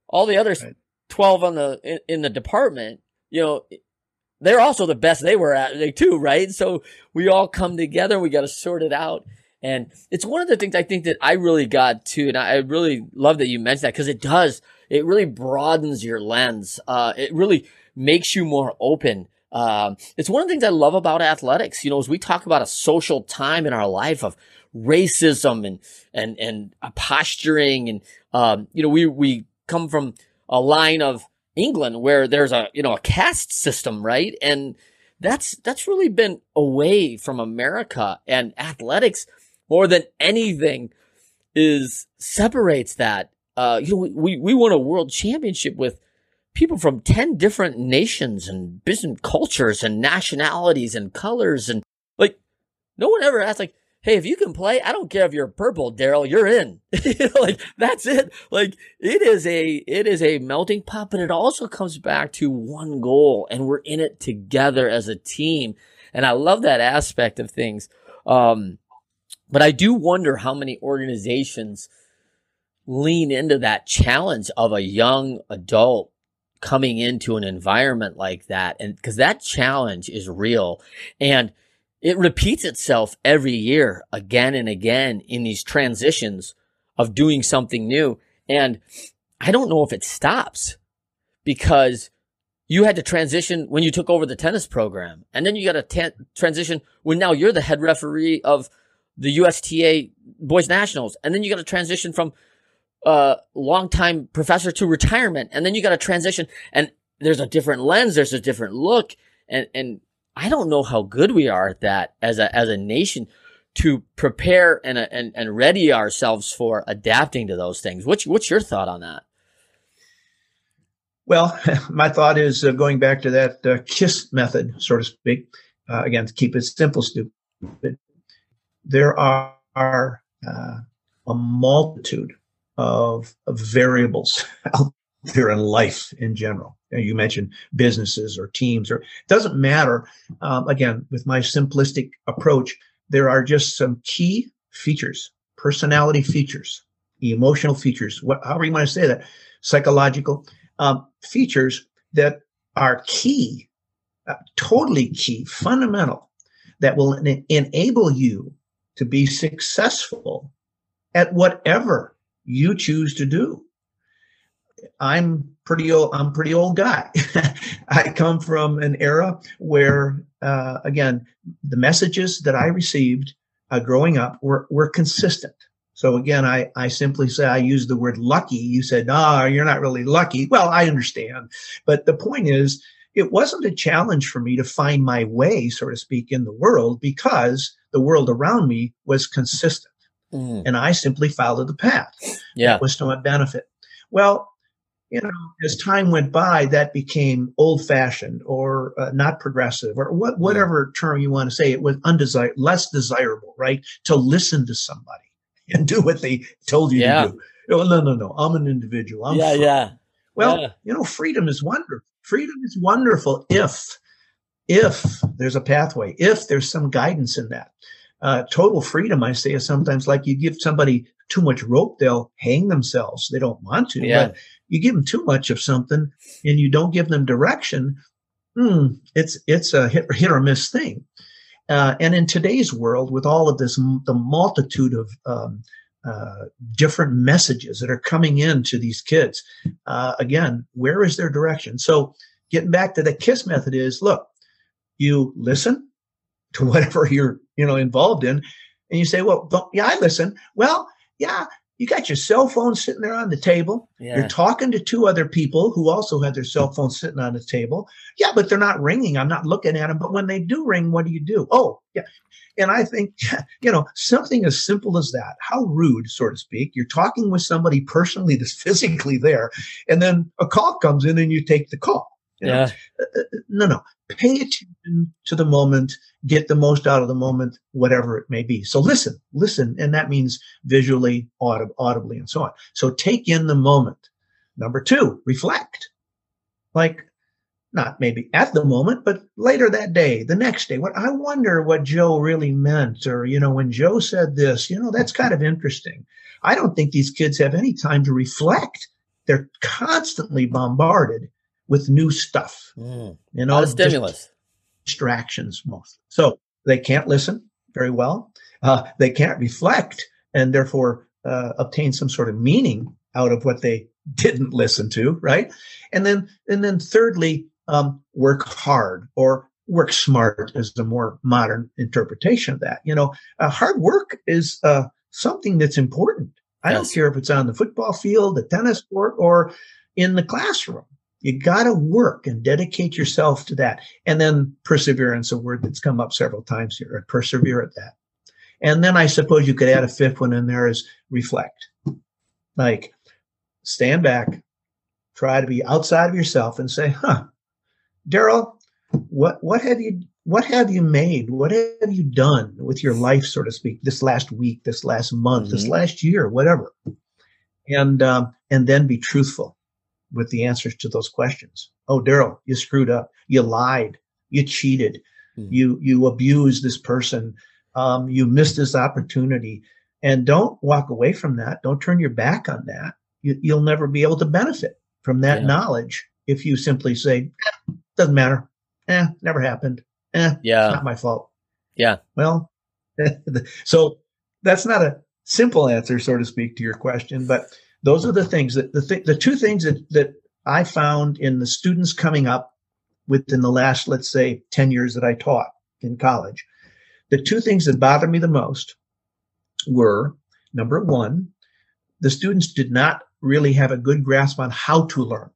all the others, right. 12 on the, in, in, the department, you know, they're also the best they were at like, too, right? So we all come together. We got to sort it out. And it's one of the things I think that I really got to, and I really love that you mentioned that because it does, it really broadens your lens. Uh, it really makes you more open um, it's one of the things I love about athletics. You know, as we talk about a social time in our life of racism and and and posturing, and um, you know, we we come from a line of England where there's a you know a caste system, right? And that's that's really been away from America and athletics more than anything is separates that. Uh, you know, we we won a world championship with people from 10 different nations and business cultures and nationalities and colors. And like, no one ever asked, like, hey, if you can play, I don't care if you're purple, Darrell, you're in. like, that's it. Like, it is a, it is a melting pot, but it also comes back to one goal and we're in it together as a team. And I love that aspect of things. Um, but I do wonder how many organizations lean into that challenge of a young adult coming into an environment like that. And because that challenge is real and it repeats itself every year again and again in these transitions of doing something new. And I don't know if it stops because you had to transition when you took over the tennis program. And then you got to transition when now you're the head referee of the USTA boys nationals. And then you got to transition from uh, longtime professor to retirement, and then you got to transition, and there's a different lens, there's a different look, and and I don't know how good we are at that as a as a nation to prepare and and and ready ourselves for adapting to those things. What's what's your thought on that? Well, my thought is uh, going back to that uh, KISS method, so to speak. Uh, again, to keep it simple, stupid. There are, are uh, a multitude of, of variables out there in life in general. You mentioned businesses or teams, or it doesn't matter. Um, again, with my simplistic approach, there are just some key features, personality features, emotional features, what, however you want to say that, psychological um, features that are key, uh, totally key, fundamental, that will en- enable you to be successful at whatever you choose to do. I'm pretty old. I'm pretty old guy. I come from an era where, uh, again, the messages that I received uh, growing up were were consistent. So again, I, I simply say I use the word lucky. You said, no, you're not really lucky. Well, I understand. But the point is, it wasn't a challenge for me to find my way, so to speak, in the world because the world around me was consistent. Mm. And I simply followed the path. Yeah. It was to my benefit. Well, you know, as time went by, that became old fashioned or uh, not progressive or what, whatever term you want to say. It was undesirable, less desirable, right? To listen to somebody and do what they told you yeah. to do. Oh, no, no, no. I'm an individual. I'm yeah, free. yeah. Well, yeah. you know, freedom is wonderful. Freedom is wonderful if, if there's a pathway, if there's some guidance in that. Uh, total freedom, I say, is sometimes like you give somebody too much rope, they'll hang themselves. They don't want to. Yeah. But you give them too much of something and you don't give them direction. Hmm, it's it's a hit, hit or miss thing. Uh, and in today's world, with all of this, the multitude of um, uh, different messages that are coming in to these kids, uh, again, where is their direction? So, getting back to the KISS method is look, you listen to whatever you're you know involved in, and you say, well, yeah, I listen. Well, yeah, you got your cell phone sitting there on the table. Yeah. You're talking to two other people who also had their cell phones sitting on the table. Yeah, but they're not ringing. I'm not looking at them. But when they do ring, what do you do? Oh, yeah. And I think, you know, something as simple as that, how rude, so to speak. You're talking with somebody personally that's physically there, and then a call comes in and you take the call. You know? Yeah. Uh, uh, no, no. Pay attention to the moment, get the most out of the moment, whatever it may be. So listen, listen. And that means visually, audib- audibly, and so on. So take in the moment. Number two, reflect. Like, not maybe at the moment, but later that day, the next day. What I wonder what Joe really meant, or you know, when Joe said this, you know, that's kind of interesting. I don't think these kids have any time to reflect. They're constantly bombarded with new stuff. Mm. You know, stimulus, distractions mostly. So they can't listen very well. Uh, they can't reflect and therefore uh, obtain some sort of meaning out of what they didn't listen to, right? And then, and then, thirdly, um, work hard or work smart is the more modern interpretation of that. You know, uh, hard work is uh, something that's important. I yes. don't care if it's on the football field, the tennis court, or in the classroom. You got to work and dedicate yourself to that. And then perseverance, a word that's come up several times here, persevere at that. And then I suppose you could add a fifth one in there is reflect. Like stand back, try to be outside of yourself and say, huh, Darrell, what, what have you, what have you made? What have you done with your life, so to speak, this last week, this last month, mm-hmm. this last year, whatever? And, um, and then be truthful with the answers to those questions. Oh, Darrell, you screwed up. You lied. You cheated. Mm-hmm. You you abused this person. Um, you missed this opportunity. And don't walk away from that. Don't turn your back on that. You, will never be able to benefit from that yeah. knowledge if you simply say, eh, "Doesn't matter. Eh, never happened. Eh, yeah, not my fault." Yeah. Well, so that's not a simple answer, so to speak, to your question, but those are the things that the th- the two things that that I found in the students coming up within the last, let's say, 10 years that I taught in college. The two things that bothered me the most were number one, the students did not really have a good grasp on how to learn.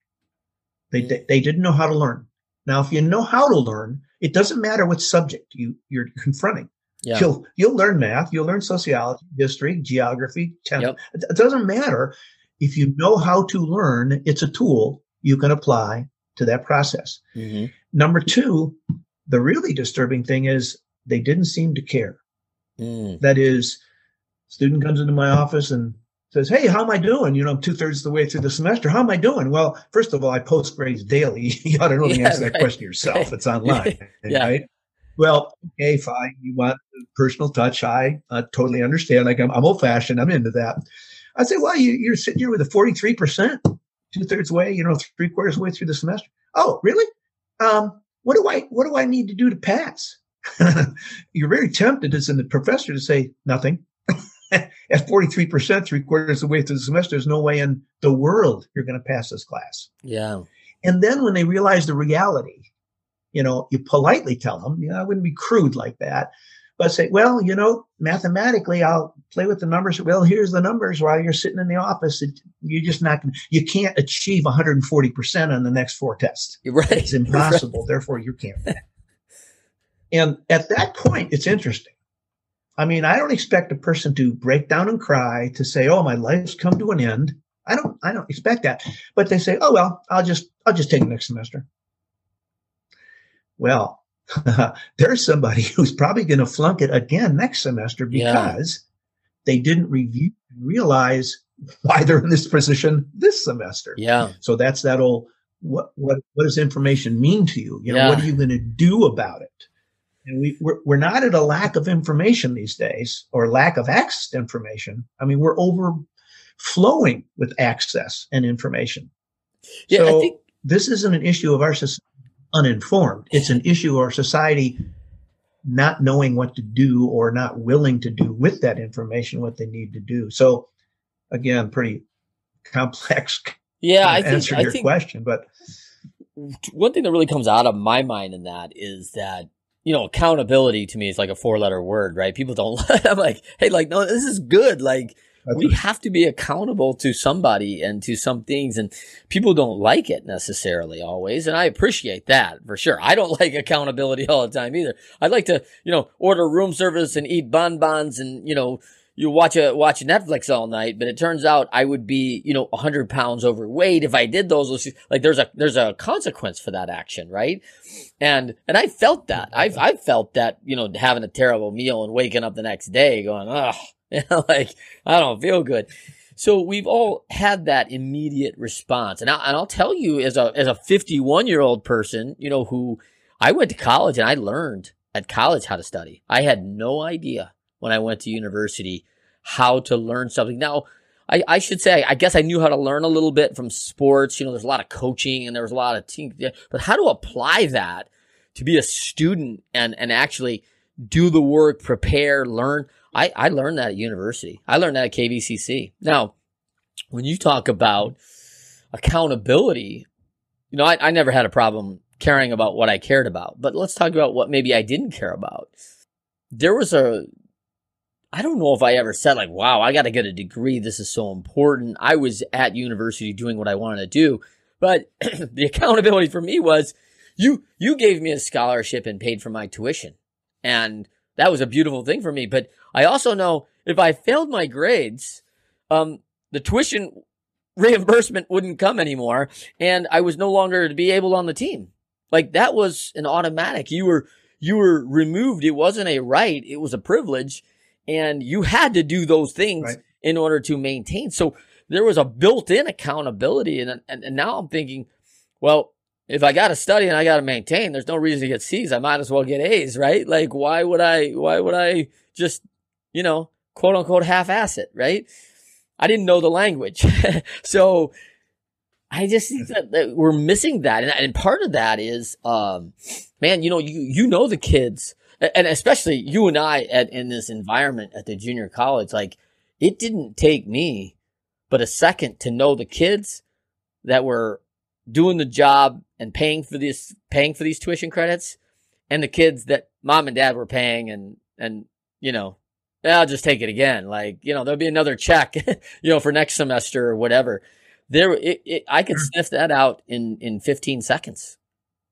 They, they didn't know how to learn. Now, if you know how to learn, it doesn't matter what subject you, you're confronting. Yeah. You'll you'll learn math, you'll learn sociology, history, geography. Chem- Yep. It doesn't matter if you know how to learn. It's a tool you can apply to that process. Mhm. Number two, the really disturbing thing is they didn't seem to care. Mm. That is, student comes into my office and says, "Hey, how am I doing? You know, I'm two thirds of the way through the semester. How am I doing?" Well, first of all, I post grades daily. you ought to know the Yeah, answer to that question yourself. right. It's online, Yeah. right? Well, okay, fine. You want personal touch? I uh, totally understand. Like I'm, I'm old fashioned. I'm into that. I say, well, you, you're sitting here with a 43 percent, two thirds way. You know, three quarters way through the semester. Oh, really? Um, what do I what do I need to do to pass? You're very tempted as a professor to say nothing. At 43%, three quarters of the way through the semester, there's no way in the world you're going to pass this class. Yeah. And then when they realize the reality, you know, you politely tell them, you know, I wouldn't be crude like that, but say, well, you know, mathematically, I'll play with the numbers. Well, here's the numbers while you're sitting in the office. It, you're just not, going to, you can't achieve 140% on the next four tests. You're right. It's impossible. Therefore, you can't. and at that point, it's interesting. I mean, I don't expect a person to break down and cry to say, "Oh, my life's come to an end." I don't. I don't expect that. But they say, "Oh well, I'll just I'll just take next semester." Well, there's somebody who's probably going to flunk it again next semester Yeah. because they didn't review and realize why they're in this position this semester. Yeah. So that's that old what what what does information mean to you? You know, what are you going to do about it? And we we're, we're not at a lack of information these days or lack of access to information. I mean, we're overflowing with access and information. Yeah. so I think this isn't an issue of our society uninformed. It's an issue our society not knowing what to do or not willing to do with that information what they need to do. So again, pretty complex yeah, I think I your think question, but one thing that really comes out of my mind in that is that you know accountability to me is like a four letter word right people don't i'm like hey like no this is good like that's we have to be accountable to somebody and to some things and people don't like it necessarily always and i appreciate that for sure. I don't like accountability all the time either. I'd like to you know order room service and eat bonbons and you know you watch a watch netflix all night but it turns out i would be you know 100 pounds overweight if i did those. Like there's a there's a consequence for that action right? And and i felt that. I've i've felt that you know having a terrible meal and waking up the next day going oh know, like I don't feel good. So we've all had that immediate response, and, I, and I'll tell you, as a as a 51 year old person, you know, who I went to college and I learned at college how to study. I had no idea when I went to university how to learn something. Now, I, I should say, I guess I knew how to learn a little bit from sports. You know, there's a lot of coaching and there was a lot of team, but how to apply that to be a student and and actually do the work, prepare, learn. I, I learned that at university. I learned that at KVCC. Now, when you talk about accountability, you know, I, I never had a problem caring about what I cared about, but let's talk about what maybe I didn't care about. There was a, I don't know if I ever said like, wow, I got to get a degree. This is so important. I was at university doing what I wanted to do, but the accountability for me was you, you gave me a scholarship and paid for my tuition. And that was a beautiful thing for me. But I also know if I failed my grades, um, the tuition reimbursement wouldn't come anymore, and I was no longer to be able on the team. Like that was an automatic. You were you were removed. It wasn't a right. It was a privilege, and you had to do those things Right. in order to maintain. So there was a built-in accountability, and and, and now I'm thinking, well, if I got to study and I got to maintain, there's no reason to get C's. I might as well get A's, right? Like, why would I, why would I just, you know, quote unquote half ass it, right? I didn't know the language. so I just think that, that we're missing that. And, and part of that is, um, man, you know, you, you know, the kids and especially you and I at, in this environment at the junior college, like it didn't take me but a second to know the kids that were doing the job and paying for this paying for these tuition credits and the kids that mom and dad were paying and and you know I'll just take it again. Like, you know, there'll be another check, you know, for next semester or whatever. There, it, it, I could sniff that out in, in 15 seconds,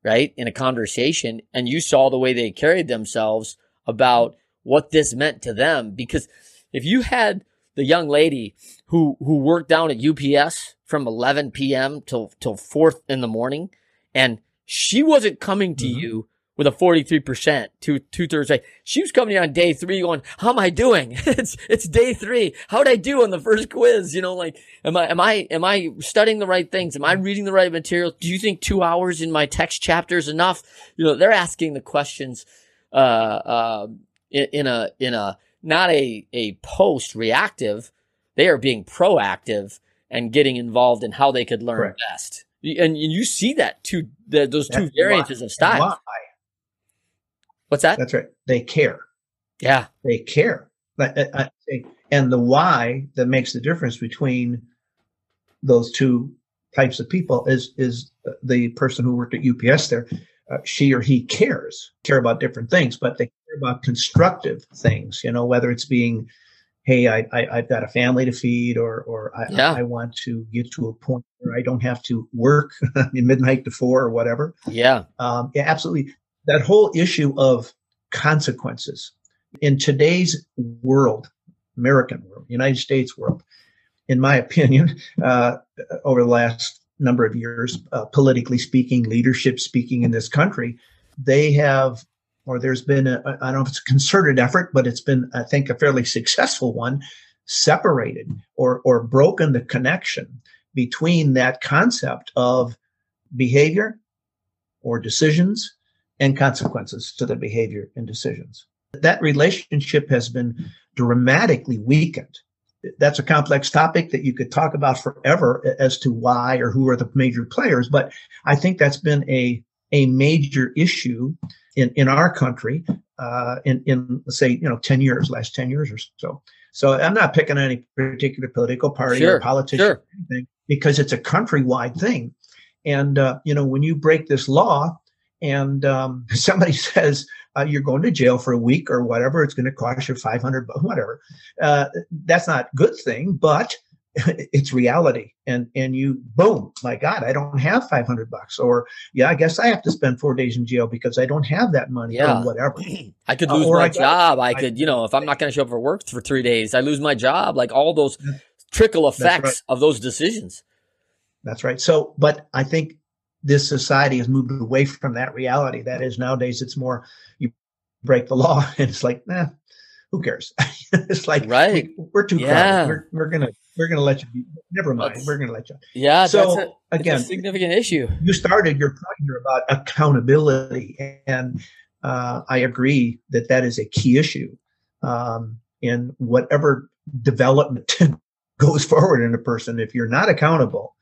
right? In a conversation. And you saw the way they carried themselves about what this meant to them. Because if you had the young lady who, who worked down at UPS from 11 PM till, till fourth in the morning and she wasn't coming to mm-hmm. you with a 43%, two, two thirds. She was coming on day three going, how am I doing? it's, it's day three. How'd I do on the first quiz? You know, like, am I, am I, am I studying the right things? Am I reading the right material? Do you think two hours in my text chapter is enough? You know, they're asking the questions, uh, uh, in, in a, in a, not a, a post reactive. They are being proactive and getting involved in how they could learn Correct. best. And, you see that two, the, those two That's variances why, of style. What's that? That's right. They care. Yeah. They care. Uh, uh, and the why that makes the difference between those two types of people is is uh, the person who worked at UPS there. Uh, she or he cares, care about different things, but they care about constructive things. You know, whether it's being, hey, I, I have got a family to feed, or or I, yeah. I, I want to get to a point where I don't have to work midnight to four or whatever. Yeah, um, yeah, absolutely that whole issue of consequences in today's world, American world, United States world, in my opinion, uh, over the last number of years, uh, politically speaking, leadership speaking in this country, they have, or there's been, a, I don't know if it's a concerted effort, but it's been, I think, a fairly successful one, separated or, or broken the connection between that concept of behavior or decisions and consequences to the behavior and decisions. That relationship has been dramatically weakened. That's a complex topic that you could talk about forever as to why or who are the major players. But I think that's been a, a major issue in, in our country uh, in, in, say, you know, 10 years, last 10 years or so. So I'm not picking any particular political party sure, or politician sure. or anything because it's a countrywide thing. And, uh, you know, when you break this law, and um, somebody says uh, you're going to jail for a week or whatever, it's going to cost you 500, whatever. Uh, that's not a good thing, but it's reality. And and you, boom, my God, I don't have 500 bucks. Or yeah, I guess I have to spend four days in jail because I don't have that money yeah. or whatever. I could uh, lose uh, my I job. I, I could, you know, if I'm not going to show up for work for three days, I lose my job. Like all those trickle effects right. of those decisions. That's right. So, but I think this society has moved away from that reality. That is nowadays it's more you break the law and it's like, nah, who cares? it's like right. We, are too yeah. crowded. We're, we're gonna we're gonna let you be never mind. That's, we're gonna let you. Yeah, so a, again a significant issue. You started your point here about accountability and uh, I agree that that is a key issue um, in whatever development goes forward in a person. If you're not accountable,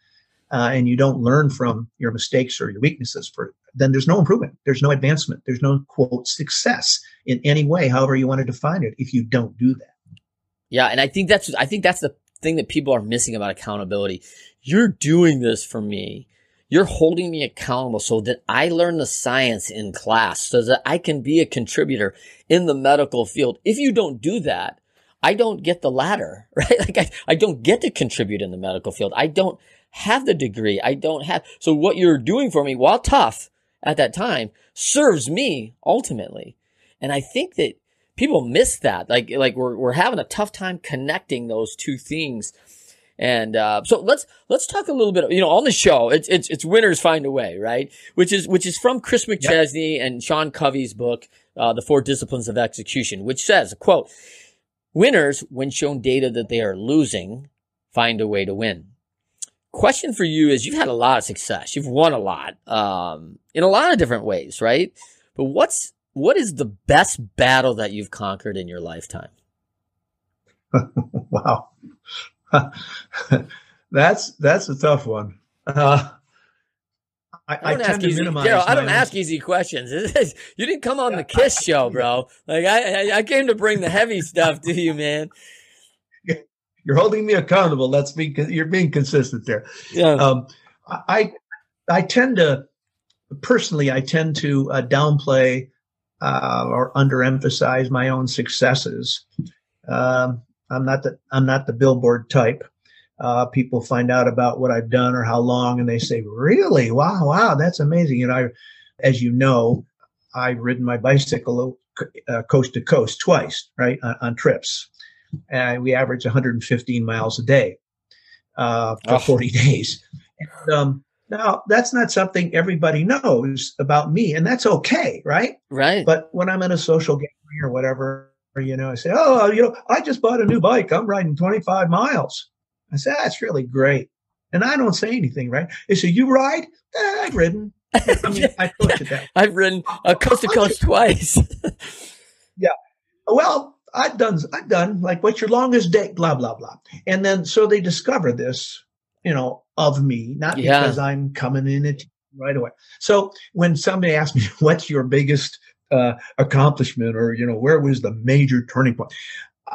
uh, and you don't learn from your mistakes or your weaknesses for then there's no improvement there's no advancement there's no quote success in any way however you want to define it if you don't do that yeah and i think that's i think that's the thing that people are missing about accountability you're doing this for me you're holding me accountable so that I learn the science in class so that I can be a contributor in the medical field. If you don't do that, I don't get the ladder, right? Like I, I don't get to contribute in the medical field. I don't have the degree. I don't have. So what you're doing for me, while tough at that time, serves me ultimately. And I think that people miss that. Like, like we're, we're having a tough time connecting those two things. And, uh, so let's, let's talk a little bit, you know, on the show, it's, it's, it's winners find a way, right? Which is, which is from Chris McChesney yep. and Sean Covey's book, uh, The Four Disciplines of Execution, which says, quote, winners, when shown data that they are losing, find a way to win question for you is you've had a lot of success. You've won a lot, um, in a lot of different ways, right? But what's, what is the best battle that you've conquered in your lifetime? wow. that's, that's a tough one. Uh, I, I, I tend to easy, minimize. Darrell, I don't ask easy questions. you didn't come on the Kiss show, bro. Like I, I came to bring the heavy stuff to you, man you're holding me accountable. Let's be you're being consistent there. Yeah. Um, I I tend to personally I tend to uh, downplay uh, or underemphasize my own successes, Um, I'm not the I'm not the billboard type. Uh, people find out about what I've done or how long, and they say, "Really? Wow, wow, that's amazing." You know, I, as you know, I've ridden my bicycle uh, coast to coast twice, right, on, on trips, and we average 115 miles a day uh, for oh. 40 days. And, um, now, that's not something everybody knows about me, and that's okay, right? Right. But when I'm in a social gathering or whatever, you know, I say, "Oh, you know, I just bought a new bike. I'm riding 25 miles." I say, "That's really great," and I don't say anything, right? They say, "You ride?" Eh, I've ridden. I mean, I coach it that. I've ridden a coast to coast twice. yeah. Well, I've done. I've done like, "What's your longest day?" Blah blah blah, and then so they discover this you know, of me, not yeah. because I'm coming in it right away. So when somebody asks me, what's your biggest uh, accomplishment or, you know, where was the major turning point?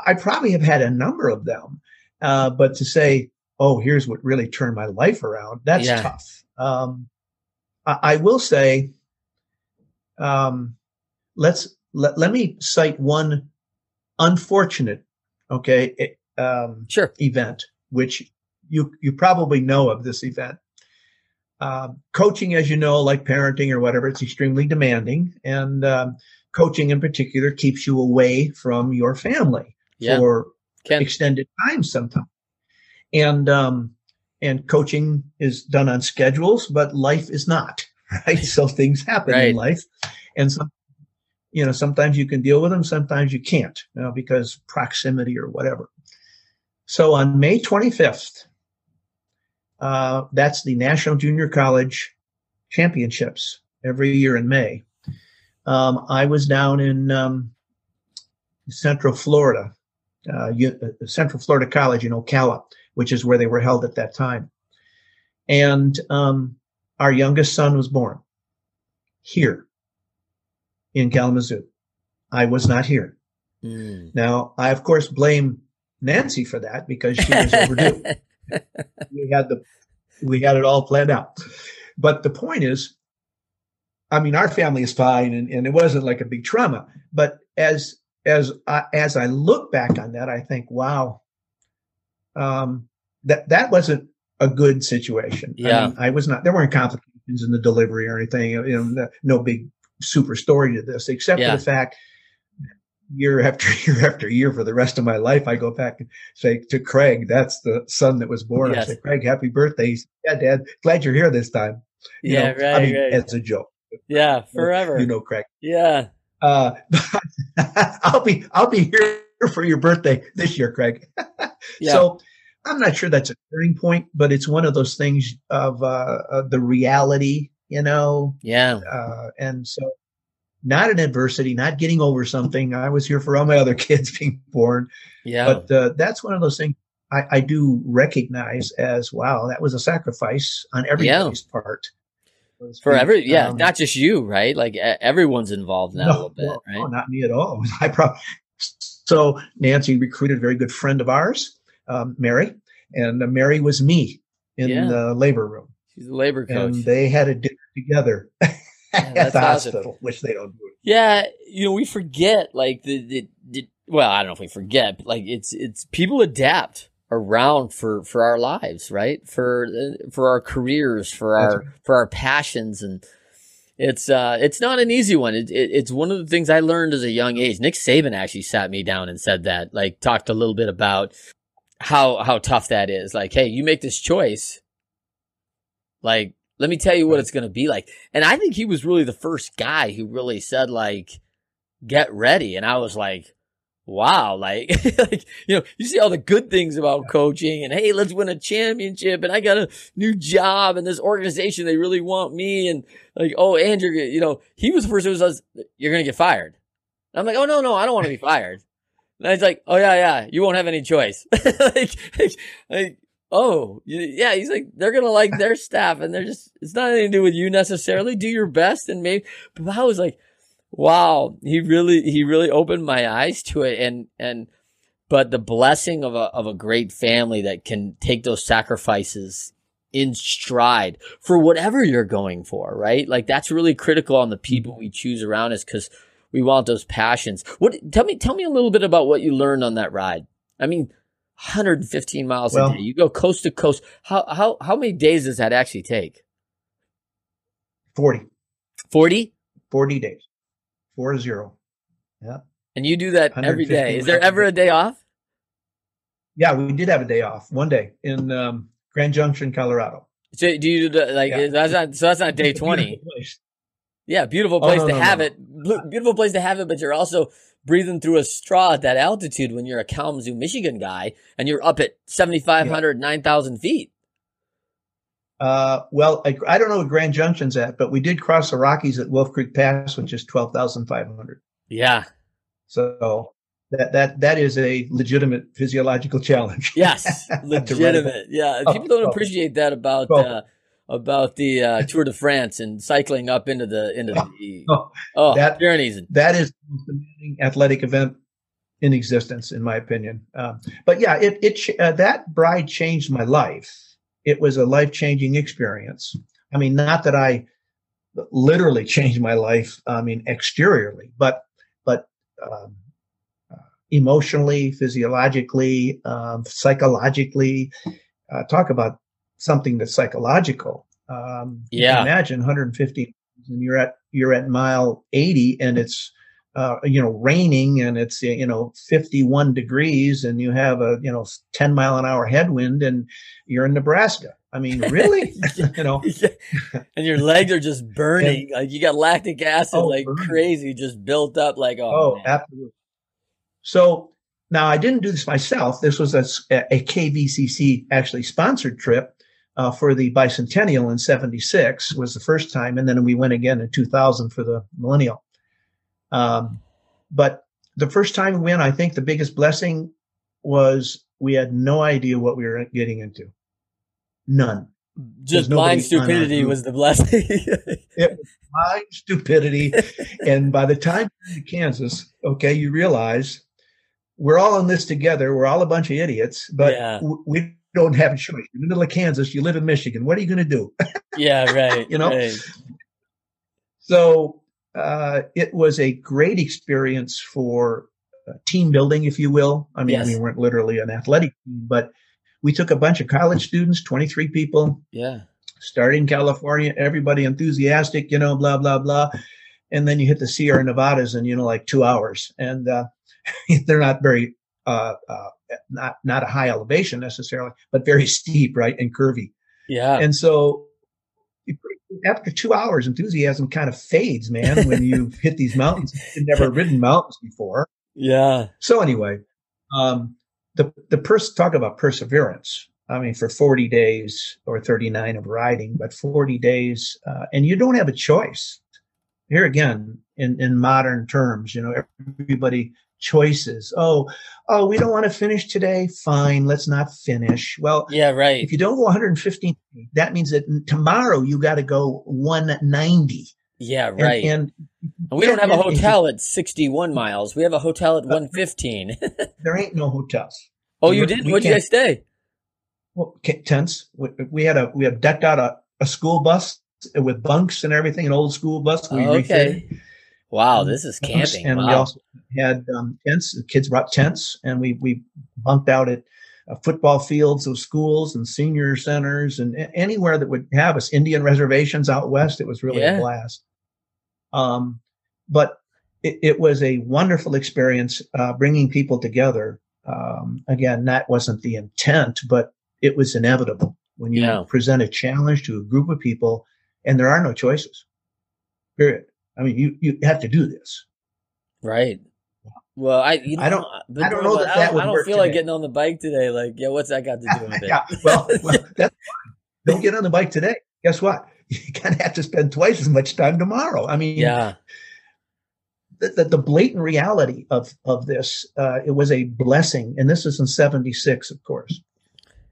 I probably have had a number of them. Uh, but to say, oh, here's what really turned my life around, that's yeah. tough. Um, I, I, will say, um, let's let, let me cite one unfortunate, okay, um, sure. event, which you you probably know of this event. Um, coaching, as you know, like parenting or whatever, it's extremely demanding, and um, coaching in particular keeps you away from your family yeah. for Can. extended time sometimes. And um, and coaching is done on schedules, but life is not right. So things happen right. in life, and some you know sometimes you can deal with them, sometimes you can't, you know, because proximity or whatever. So on May 25th, uh, that's the National Junior College Championships every year in May. Um, I was down in um, Central Florida, uh, uh, Central Florida College in Ocala, which is where they were held at that time. And um, our youngest son was born here in Kalamazoo. I was not here. Mm. Now, I of course blame Nancy for that because she was overdue. we had the we had it all planned out. But the point is, I mean, our family is fine, and, and it wasn't like a big trauma. But as as I, as I look back on that, I think, wow, um, that that wasn't a good situation. Yeah, I, mean, I was not. There weren't complications in the delivery or anything. You know, no big super story to this, except yeah. for the fact year after year after year for the rest of my life. I go back and say to Craig, that's the son that was born. Yes. I say, Craig, happy birthday. Yeah, Dad, glad you're here this time. You yeah, know, right. I mean, right. it's a joke. Yeah, forever. You know, Craig. Yeah. Uh, I'll be I'll be here for your birthday this year, Craig. yeah. So I'm not sure that's a turning point, but it's one of those things of uh, uh the reality, you know. Yeah. Uh, and so not an adversity, not getting over something. I was here for all my other kids being born. Yeah. But uh, that's one of those things I, I, do recognize as wow, that was a sacrifice on everybody's yeah. part. For every, yeah, um, not just you, right? Like everyone's involved in that no, a little bit, right? No, not me at all. I probably so Nancy recruited a very good friend of ours, um, Mary, and uh, Mary was me in yeah. the labor room. She's a labor coach, and they had a dinner together. at the hospital, awesome. which they don't do. Yeah, you know, we forget like the, the, the well, I don't know if we forget, but like it's it's people adapt around for for our lives, right? For uh, for our careers, for our right. for our passions, and it's uh it's not an easy one. It, it, it's one of the things I learned as a young age. Nick Saban actually sat me down and said that, like, talked a little bit about how how tough that is. Like, hey, you make this choice, like let me tell you what it's going to be like. And I think he was really the first guy who really said like, get ready. And I was like, wow, like, like, you know, you see all the good things about coaching and hey, let's win a championship and I got a new job and this organization, they really want me. And like, oh, Andrew, you know, he was the first who says, you're going to get fired. And I'm like, oh, no, no, I don't want to be fired. And he's like, oh yeah, yeah, you won't have any choice. like, like, like, oh, yeah, he's like, they're going to like their staff and they're just, it's not anything to do with you necessarily. Do your best. And maybe, but I was like, wow, he really, he really opened my eyes to it. And, and, but the blessing of a, of a great family that can take those sacrifices in stride for whatever you're going for, right? Like that's really critical on the people mm-hmm. we choose around us because we want those passions. What tell me tell me a little bit about what you learned on that ride. I mean, 115 miles well, a day. You go coast to coast. How how how many days does that actually take? 40. 40? 40 days. Four zero. Yeah. And you do that every day. Is there ever a day off? Yeah, we did have a day off. One day in um, Grand Junction, Colorado. So do you do the, like yeah. that's not so that's not day 20. Yeah, beautiful place oh, no, to no, have no. it. Beautiful place to have it, but you're also breathing through a straw at that altitude when you're a Kalamazoo, Michigan guy and you're up at 7,500, yeah. 9,000 feet. Uh, well, I, I, don't know what Grand Junction's at, but we did cross the Rockies at Wolf Creek Pass, which is 12,500. Yeah. So that, that, that is a legitimate physiological challenge. Yes. legitimate. yeah. Oh, People don't oh, appreciate that about, uh, about the uh, Tour de France and cycling up into the into the oh, oh that journeys. That is the athletic event in existence, in my opinion. Um, but yeah, it it uh, that bride changed my life. It was a life changing experience. I mean, not that I literally changed my life. I mean, exteriorly, but but um, uh, emotionally, physiologically, um, psychologically. Uh, talk about something that's psychological. Um, yeah. imagine 150 and you're at you're at mile 80 and it's uh, you know raining and it's you know 51 degrees and you have a you know 10 mile an hour headwind and you're in Nebraska. I mean, really? you know, and your legs are just burning. And, like you got lactic acid oh, like burning. crazy, just built up. Like oh, oh absolutely. So now I didn't do this myself. This was a, a KVCC actually sponsored trip uh, for the bicentennial in 76 was the first time. And then we went again in 2000 for the millennial. Um, but the first time we went, I think the biggest blessing was we had no idea what we were getting into. None. Just blind stupidity was the blessing. it was blind stupidity. and by the time to Kansas, okay, you realize we're all in this together. We're all a bunch of idiots, but yeah. we don't have a choice. You're in the middle of Kansas. You live in Michigan. What are you going to do? yeah, right. you know. Right. So uh, it was a great experience for uh, team building, if you will. I mean, yes. we weren't literally an athletic team, but we took a bunch of college students, 23 people. Yeah. Starting in California, everybody enthusiastic, you know, blah blah blah, and then you hit the Sierra Nevadas in you know like two hours, and uh, they're not very uh, uh, not not a high elevation necessarily, but very steep, right, and curvy. Yeah. And so after two hours, enthusiasm kind of fades, man, when you hit these mountains. You've never ridden mountains before. Yeah. So anyway, um, the the pers- talk about perseverance. I mean, for 40 days or 39 of riding, but 40 days, uh, and you don't have a choice. Here again, in, in modern terms, you know, everybody choices. Oh, oh, we don't want to finish today. Fine, let's not finish. Well, yeah, right. If you don't go 115, that means that tomorrow you got to go 190. Yeah, right. And, and we don't have a hotel at 61 miles. We have a hotel at uh, 115. there ain't no hotels. Oh, you did? Where'd you guys stay? Well, tents. We had a we had decked out a, a school bus with bunks and everything, an old school bus. We oh, okay. Refitted. Wow, this is camping. And wow. we also had um, tents. The kids brought tents, and we we bunked out at uh, football fields of schools and senior centers and anywhere that would have us. Indian reservations out west. It was really yeah. a blast. Um, but it, it, was a wonderful experience uh, bringing people together. Um, again, that wasn't the intent, but it was inevitable when you yeah. present a challenge to a group of people, and there are no choices. Period. I mean, you you have to do this. Right. Well, I you know, I don't I don't know that, that I don't, I don't feel today. like getting on the bike today. Like, yeah, what's that got to do with it? yeah, well, well that's fine. Don't get on the bike today. Guess what? You kind of have to spend twice as much time tomorrow. I mean, yeah. The, the, the blatant reality of of this, uh, it was a blessing, and this is in '76, of course.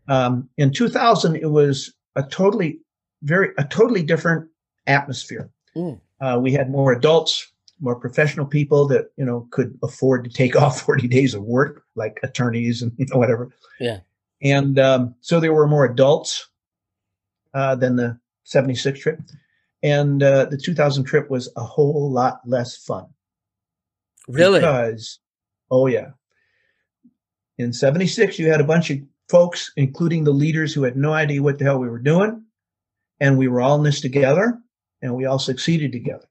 Um, in 2000, it was a totally very a totally different atmosphere. Mm. Uh, we had more adults, more professional people that you know could afford to take off 40 days of work, like attorneys and you know whatever. Yeah. And um, so there were more adults uh, than the 76 trip, and uh, the 2000 trip was a whole lot less fun. Really? Because, oh yeah. In 76, you had a bunch of folks, including the leaders who had no idea what the hell we were doing. And we were all in this together and we all succeeded together.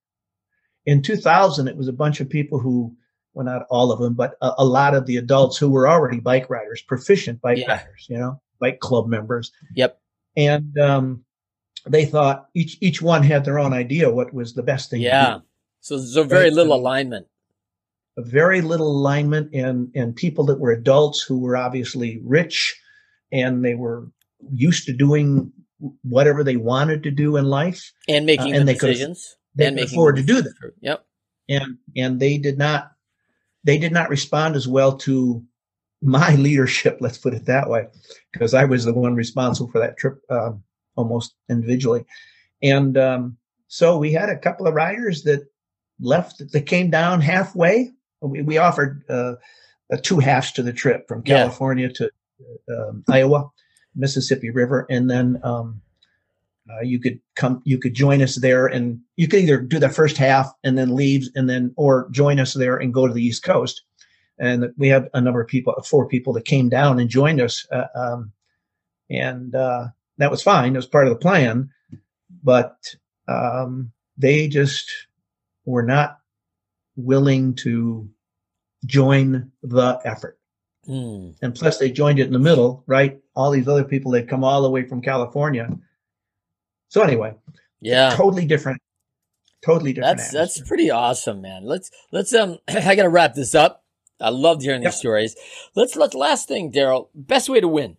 In 2000, it was a bunch of people who, well, not all of them, but a, a lot of the adults who were already bike riders, proficient bike Yeah. riders, you know, bike club members. Yep. And, um, they thought each, each one had their own idea what was the best thing to do Yeah. So, so very Right, little alignment. a very little alignment and and people that were adults who were obviously rich and they were used to doing whatever they wanted to do in life And making Uh, and the they decisions. they and could making afford to do that Yep. and and they did not they did not respond as well to my leadership let's put it that way because i was the one responsible for that trip um, almost individually and um, so we had a couple of riders that left that came down halfway we, we offered uh, uh, two halves to the trip from Yeah. california to um, iowa mississippi river and then um, uh, you could come you could join us there and you could either do the first half and then leave and then or join us there and go to the east coast. And we have a number of people four people that came down and joined us uh, um, and uh, that was fine. It was part of the plan but um, they just were not willing to join the effort Hmm. and plus they joined it in the middle right all these other people that come all the way from california so anyway Yeah. totally different totally different That's that's pretty awesome, man. Let's let's um I gotta wrap this up. I loved hearing Yep. these stories. Let's let last thing, Darrell. Best way to win.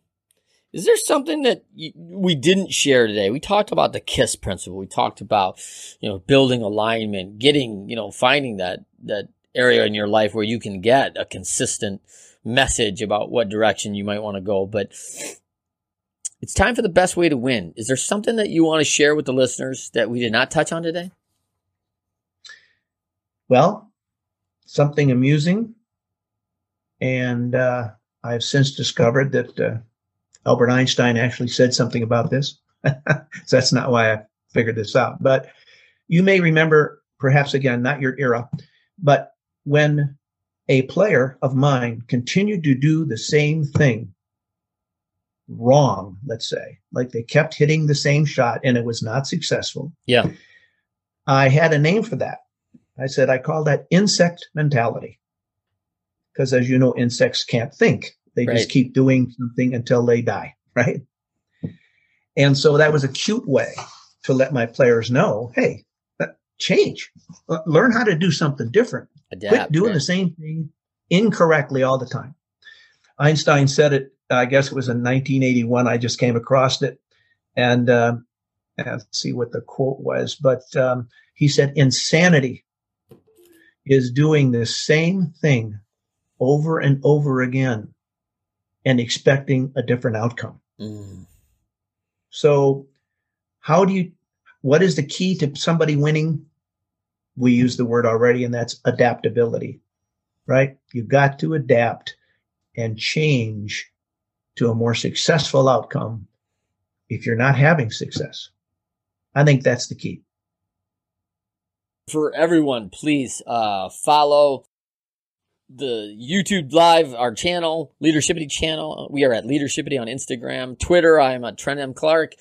Is there something that you, we didn't share today? We talked about the KISS principle. We talked about you know building alignment, getting you know finding that that area in your life where you can get a consistent message about what direction you might want to go. But it's time for the best way to win. Is there something that you want to share with the listeners that we did not touch on today? well something amusing and uh, i've since discovered that uh, albert einstein actually said something about this so that's not why i figured this out but you may remember perhaps again not your era but when a player of mine continued to do the same thing wrong let's say like they kept hitting the same shot and it was not successful Yeah. i had a name for that I said, I call that insect mentality. Because as you know, insects can't think. They Right. just keep doing something until they die, right? And so that was a cute way to let my players know, hey, change. Learn how to do something different. Adapt. Quit doing right? the same thing incorrectly all the time. Einstein said it, I guess it was in 1981. I just came across it. And and let's see what the quote was. But um, he said, insanity is doing the same thing over and over again and expecting a different outcome. Mm. So, how do you, what is the key to somebody winning? We use the word already, and that's adaptability, right? You've got to adapt and change to a more successful outcome if you're not having success. I think that's the key. For everyone, please uh, follow the YouTube Live, our channel, Leadershipity channel. We are at Leadershipity on Instagram, Twitter. I am at Trent M. Clark.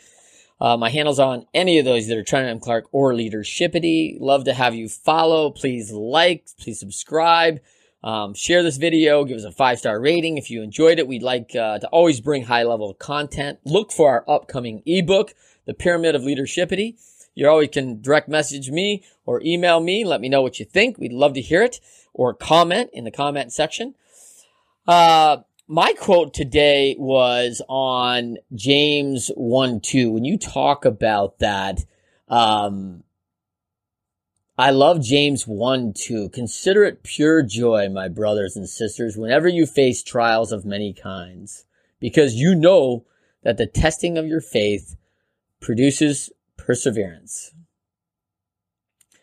Uh, my handles on any of those that are Trent M. Clark or Leadershipity. Love to have you follow. Please like, please subscribe. Um, share this video. Give us a five star rating if you enjoyed it. We'd like uh, to always bring high level content. Look for our upcoming ebook, The Pyramid of Leadershipity. You always can direct message me or email me. Let me know what you think. We'd love to hear it or comment in the comment section. Uh, my quote today was on James 1 2. When you talk about that, um, I love James 1 2. Consider it pure joy, my brothers and sisters, whenever you face trials of many kinds, because you know that the testing of your faith produces perseverance.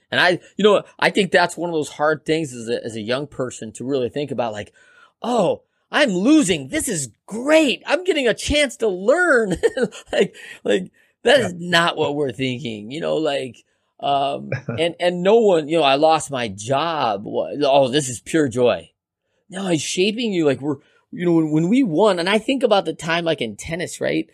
And I, you know, I think that's one of those hard things as a, as a young person to really think about like, oh, I'm losing. This is great. I'm getting a chance to learn. like, like that is not what we're thinking. You know, like, Um, and, and no one, you know, I lost my job. Oh, this is pure joy. No, it's shaping you. Like we're, you know, when, when we won, and I think about the time like in tennis, right?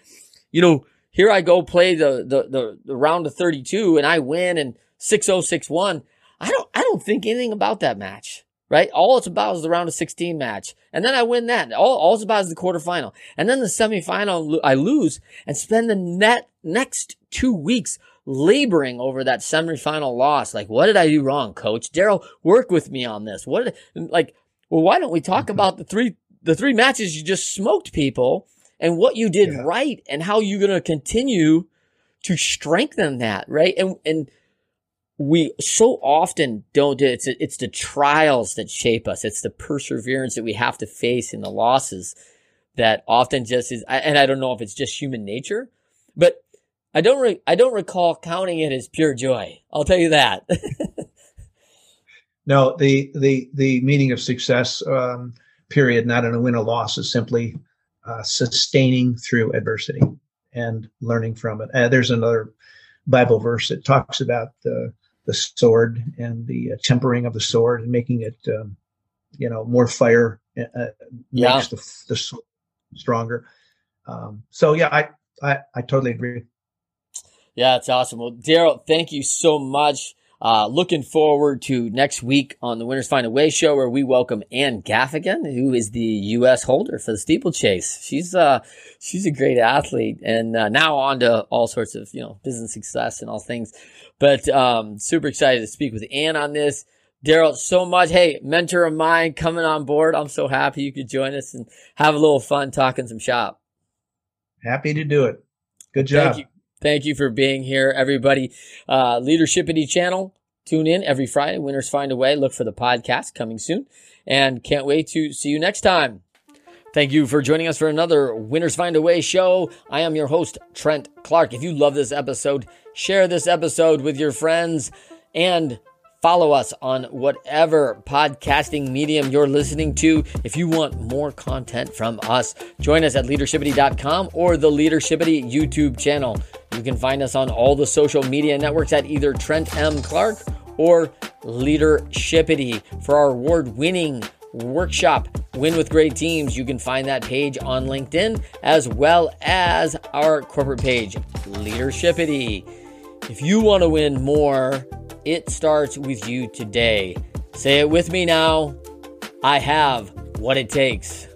You know, here I go play the, the, the, the round of 32 and I win and 6-0, 6-1. I don't, I don't think anything about that match right? All it's about is the round of 16 match. And then I win that. All, all it's about is the quarterfinal. And then the semifinal, I lose and spend the net next two weeks laboring over that semifinal loss. Like, what did I do wrong, coach? Darrell, work with me on this. What did, like, well, why don't we talk mm-hmm. about the three, the three matches you just smoked people and what you did yeah. right and how you're going to continue to strengthen that, right? And, and, we so often don't do it. It's, it's the trials that shape us. It's the perseverance that we have to face in the losses that often just is, and I don't know if it's just human nature, but I don't, re- I don't recall counting it as pure joy. I'll tell you that. no, the, the, the meaning of success, um, period, not in a win or loss is simply, uh, sustaining through adversity and learning from it. Uh, there's another Bible verse that talks about the, the sword and the uh, tempering of the sword and making it, um, you know, more fire uh, uh yeah. makes the, the sword stronger. Um, so yeah, I, I, I totally agree. Yeah, it's awesome. Well, Darrell, thank you so much. Uh, looking forward to next week on the Winners Find a Way show where we welcome Ann Gaffigan, who is the U.S. holder for the steeplechase. She's, uh, she's a great athlete and, uh, now on to all sorts of, you know, business success and all things. But, um, super excited to speak with Ann on this. Darrell, so much. Hey, mentor of mine coming on board. I'm so happy you could join us and have a little fun talking some shop. Happy to do it. Good job. Thank you. For being here, everybody. Uh, Leadershipity channel. Tune in every Friday. Winners find a way. Look for the podcast coming soon, and can't wait to see you next time. Thank you for joining us for another Winners Find a Way show. I am your host, Trent Clark. If you love this episode, share this episode with your friends and Follow us on whatever podcasting medium you're listening to. If you want more content from us, join us at leadershipity.com or the Leadershipity YouTube channel. You can find us on all the social media networks at either Trent M. Clark or Leadershipity for our award winning workshop, Win with Great Teams. You can find that page on LinkedIn as well as our corporate page, Leadershipity. If you want to win more, it starts with you today. Say it with me now. I have what it takes.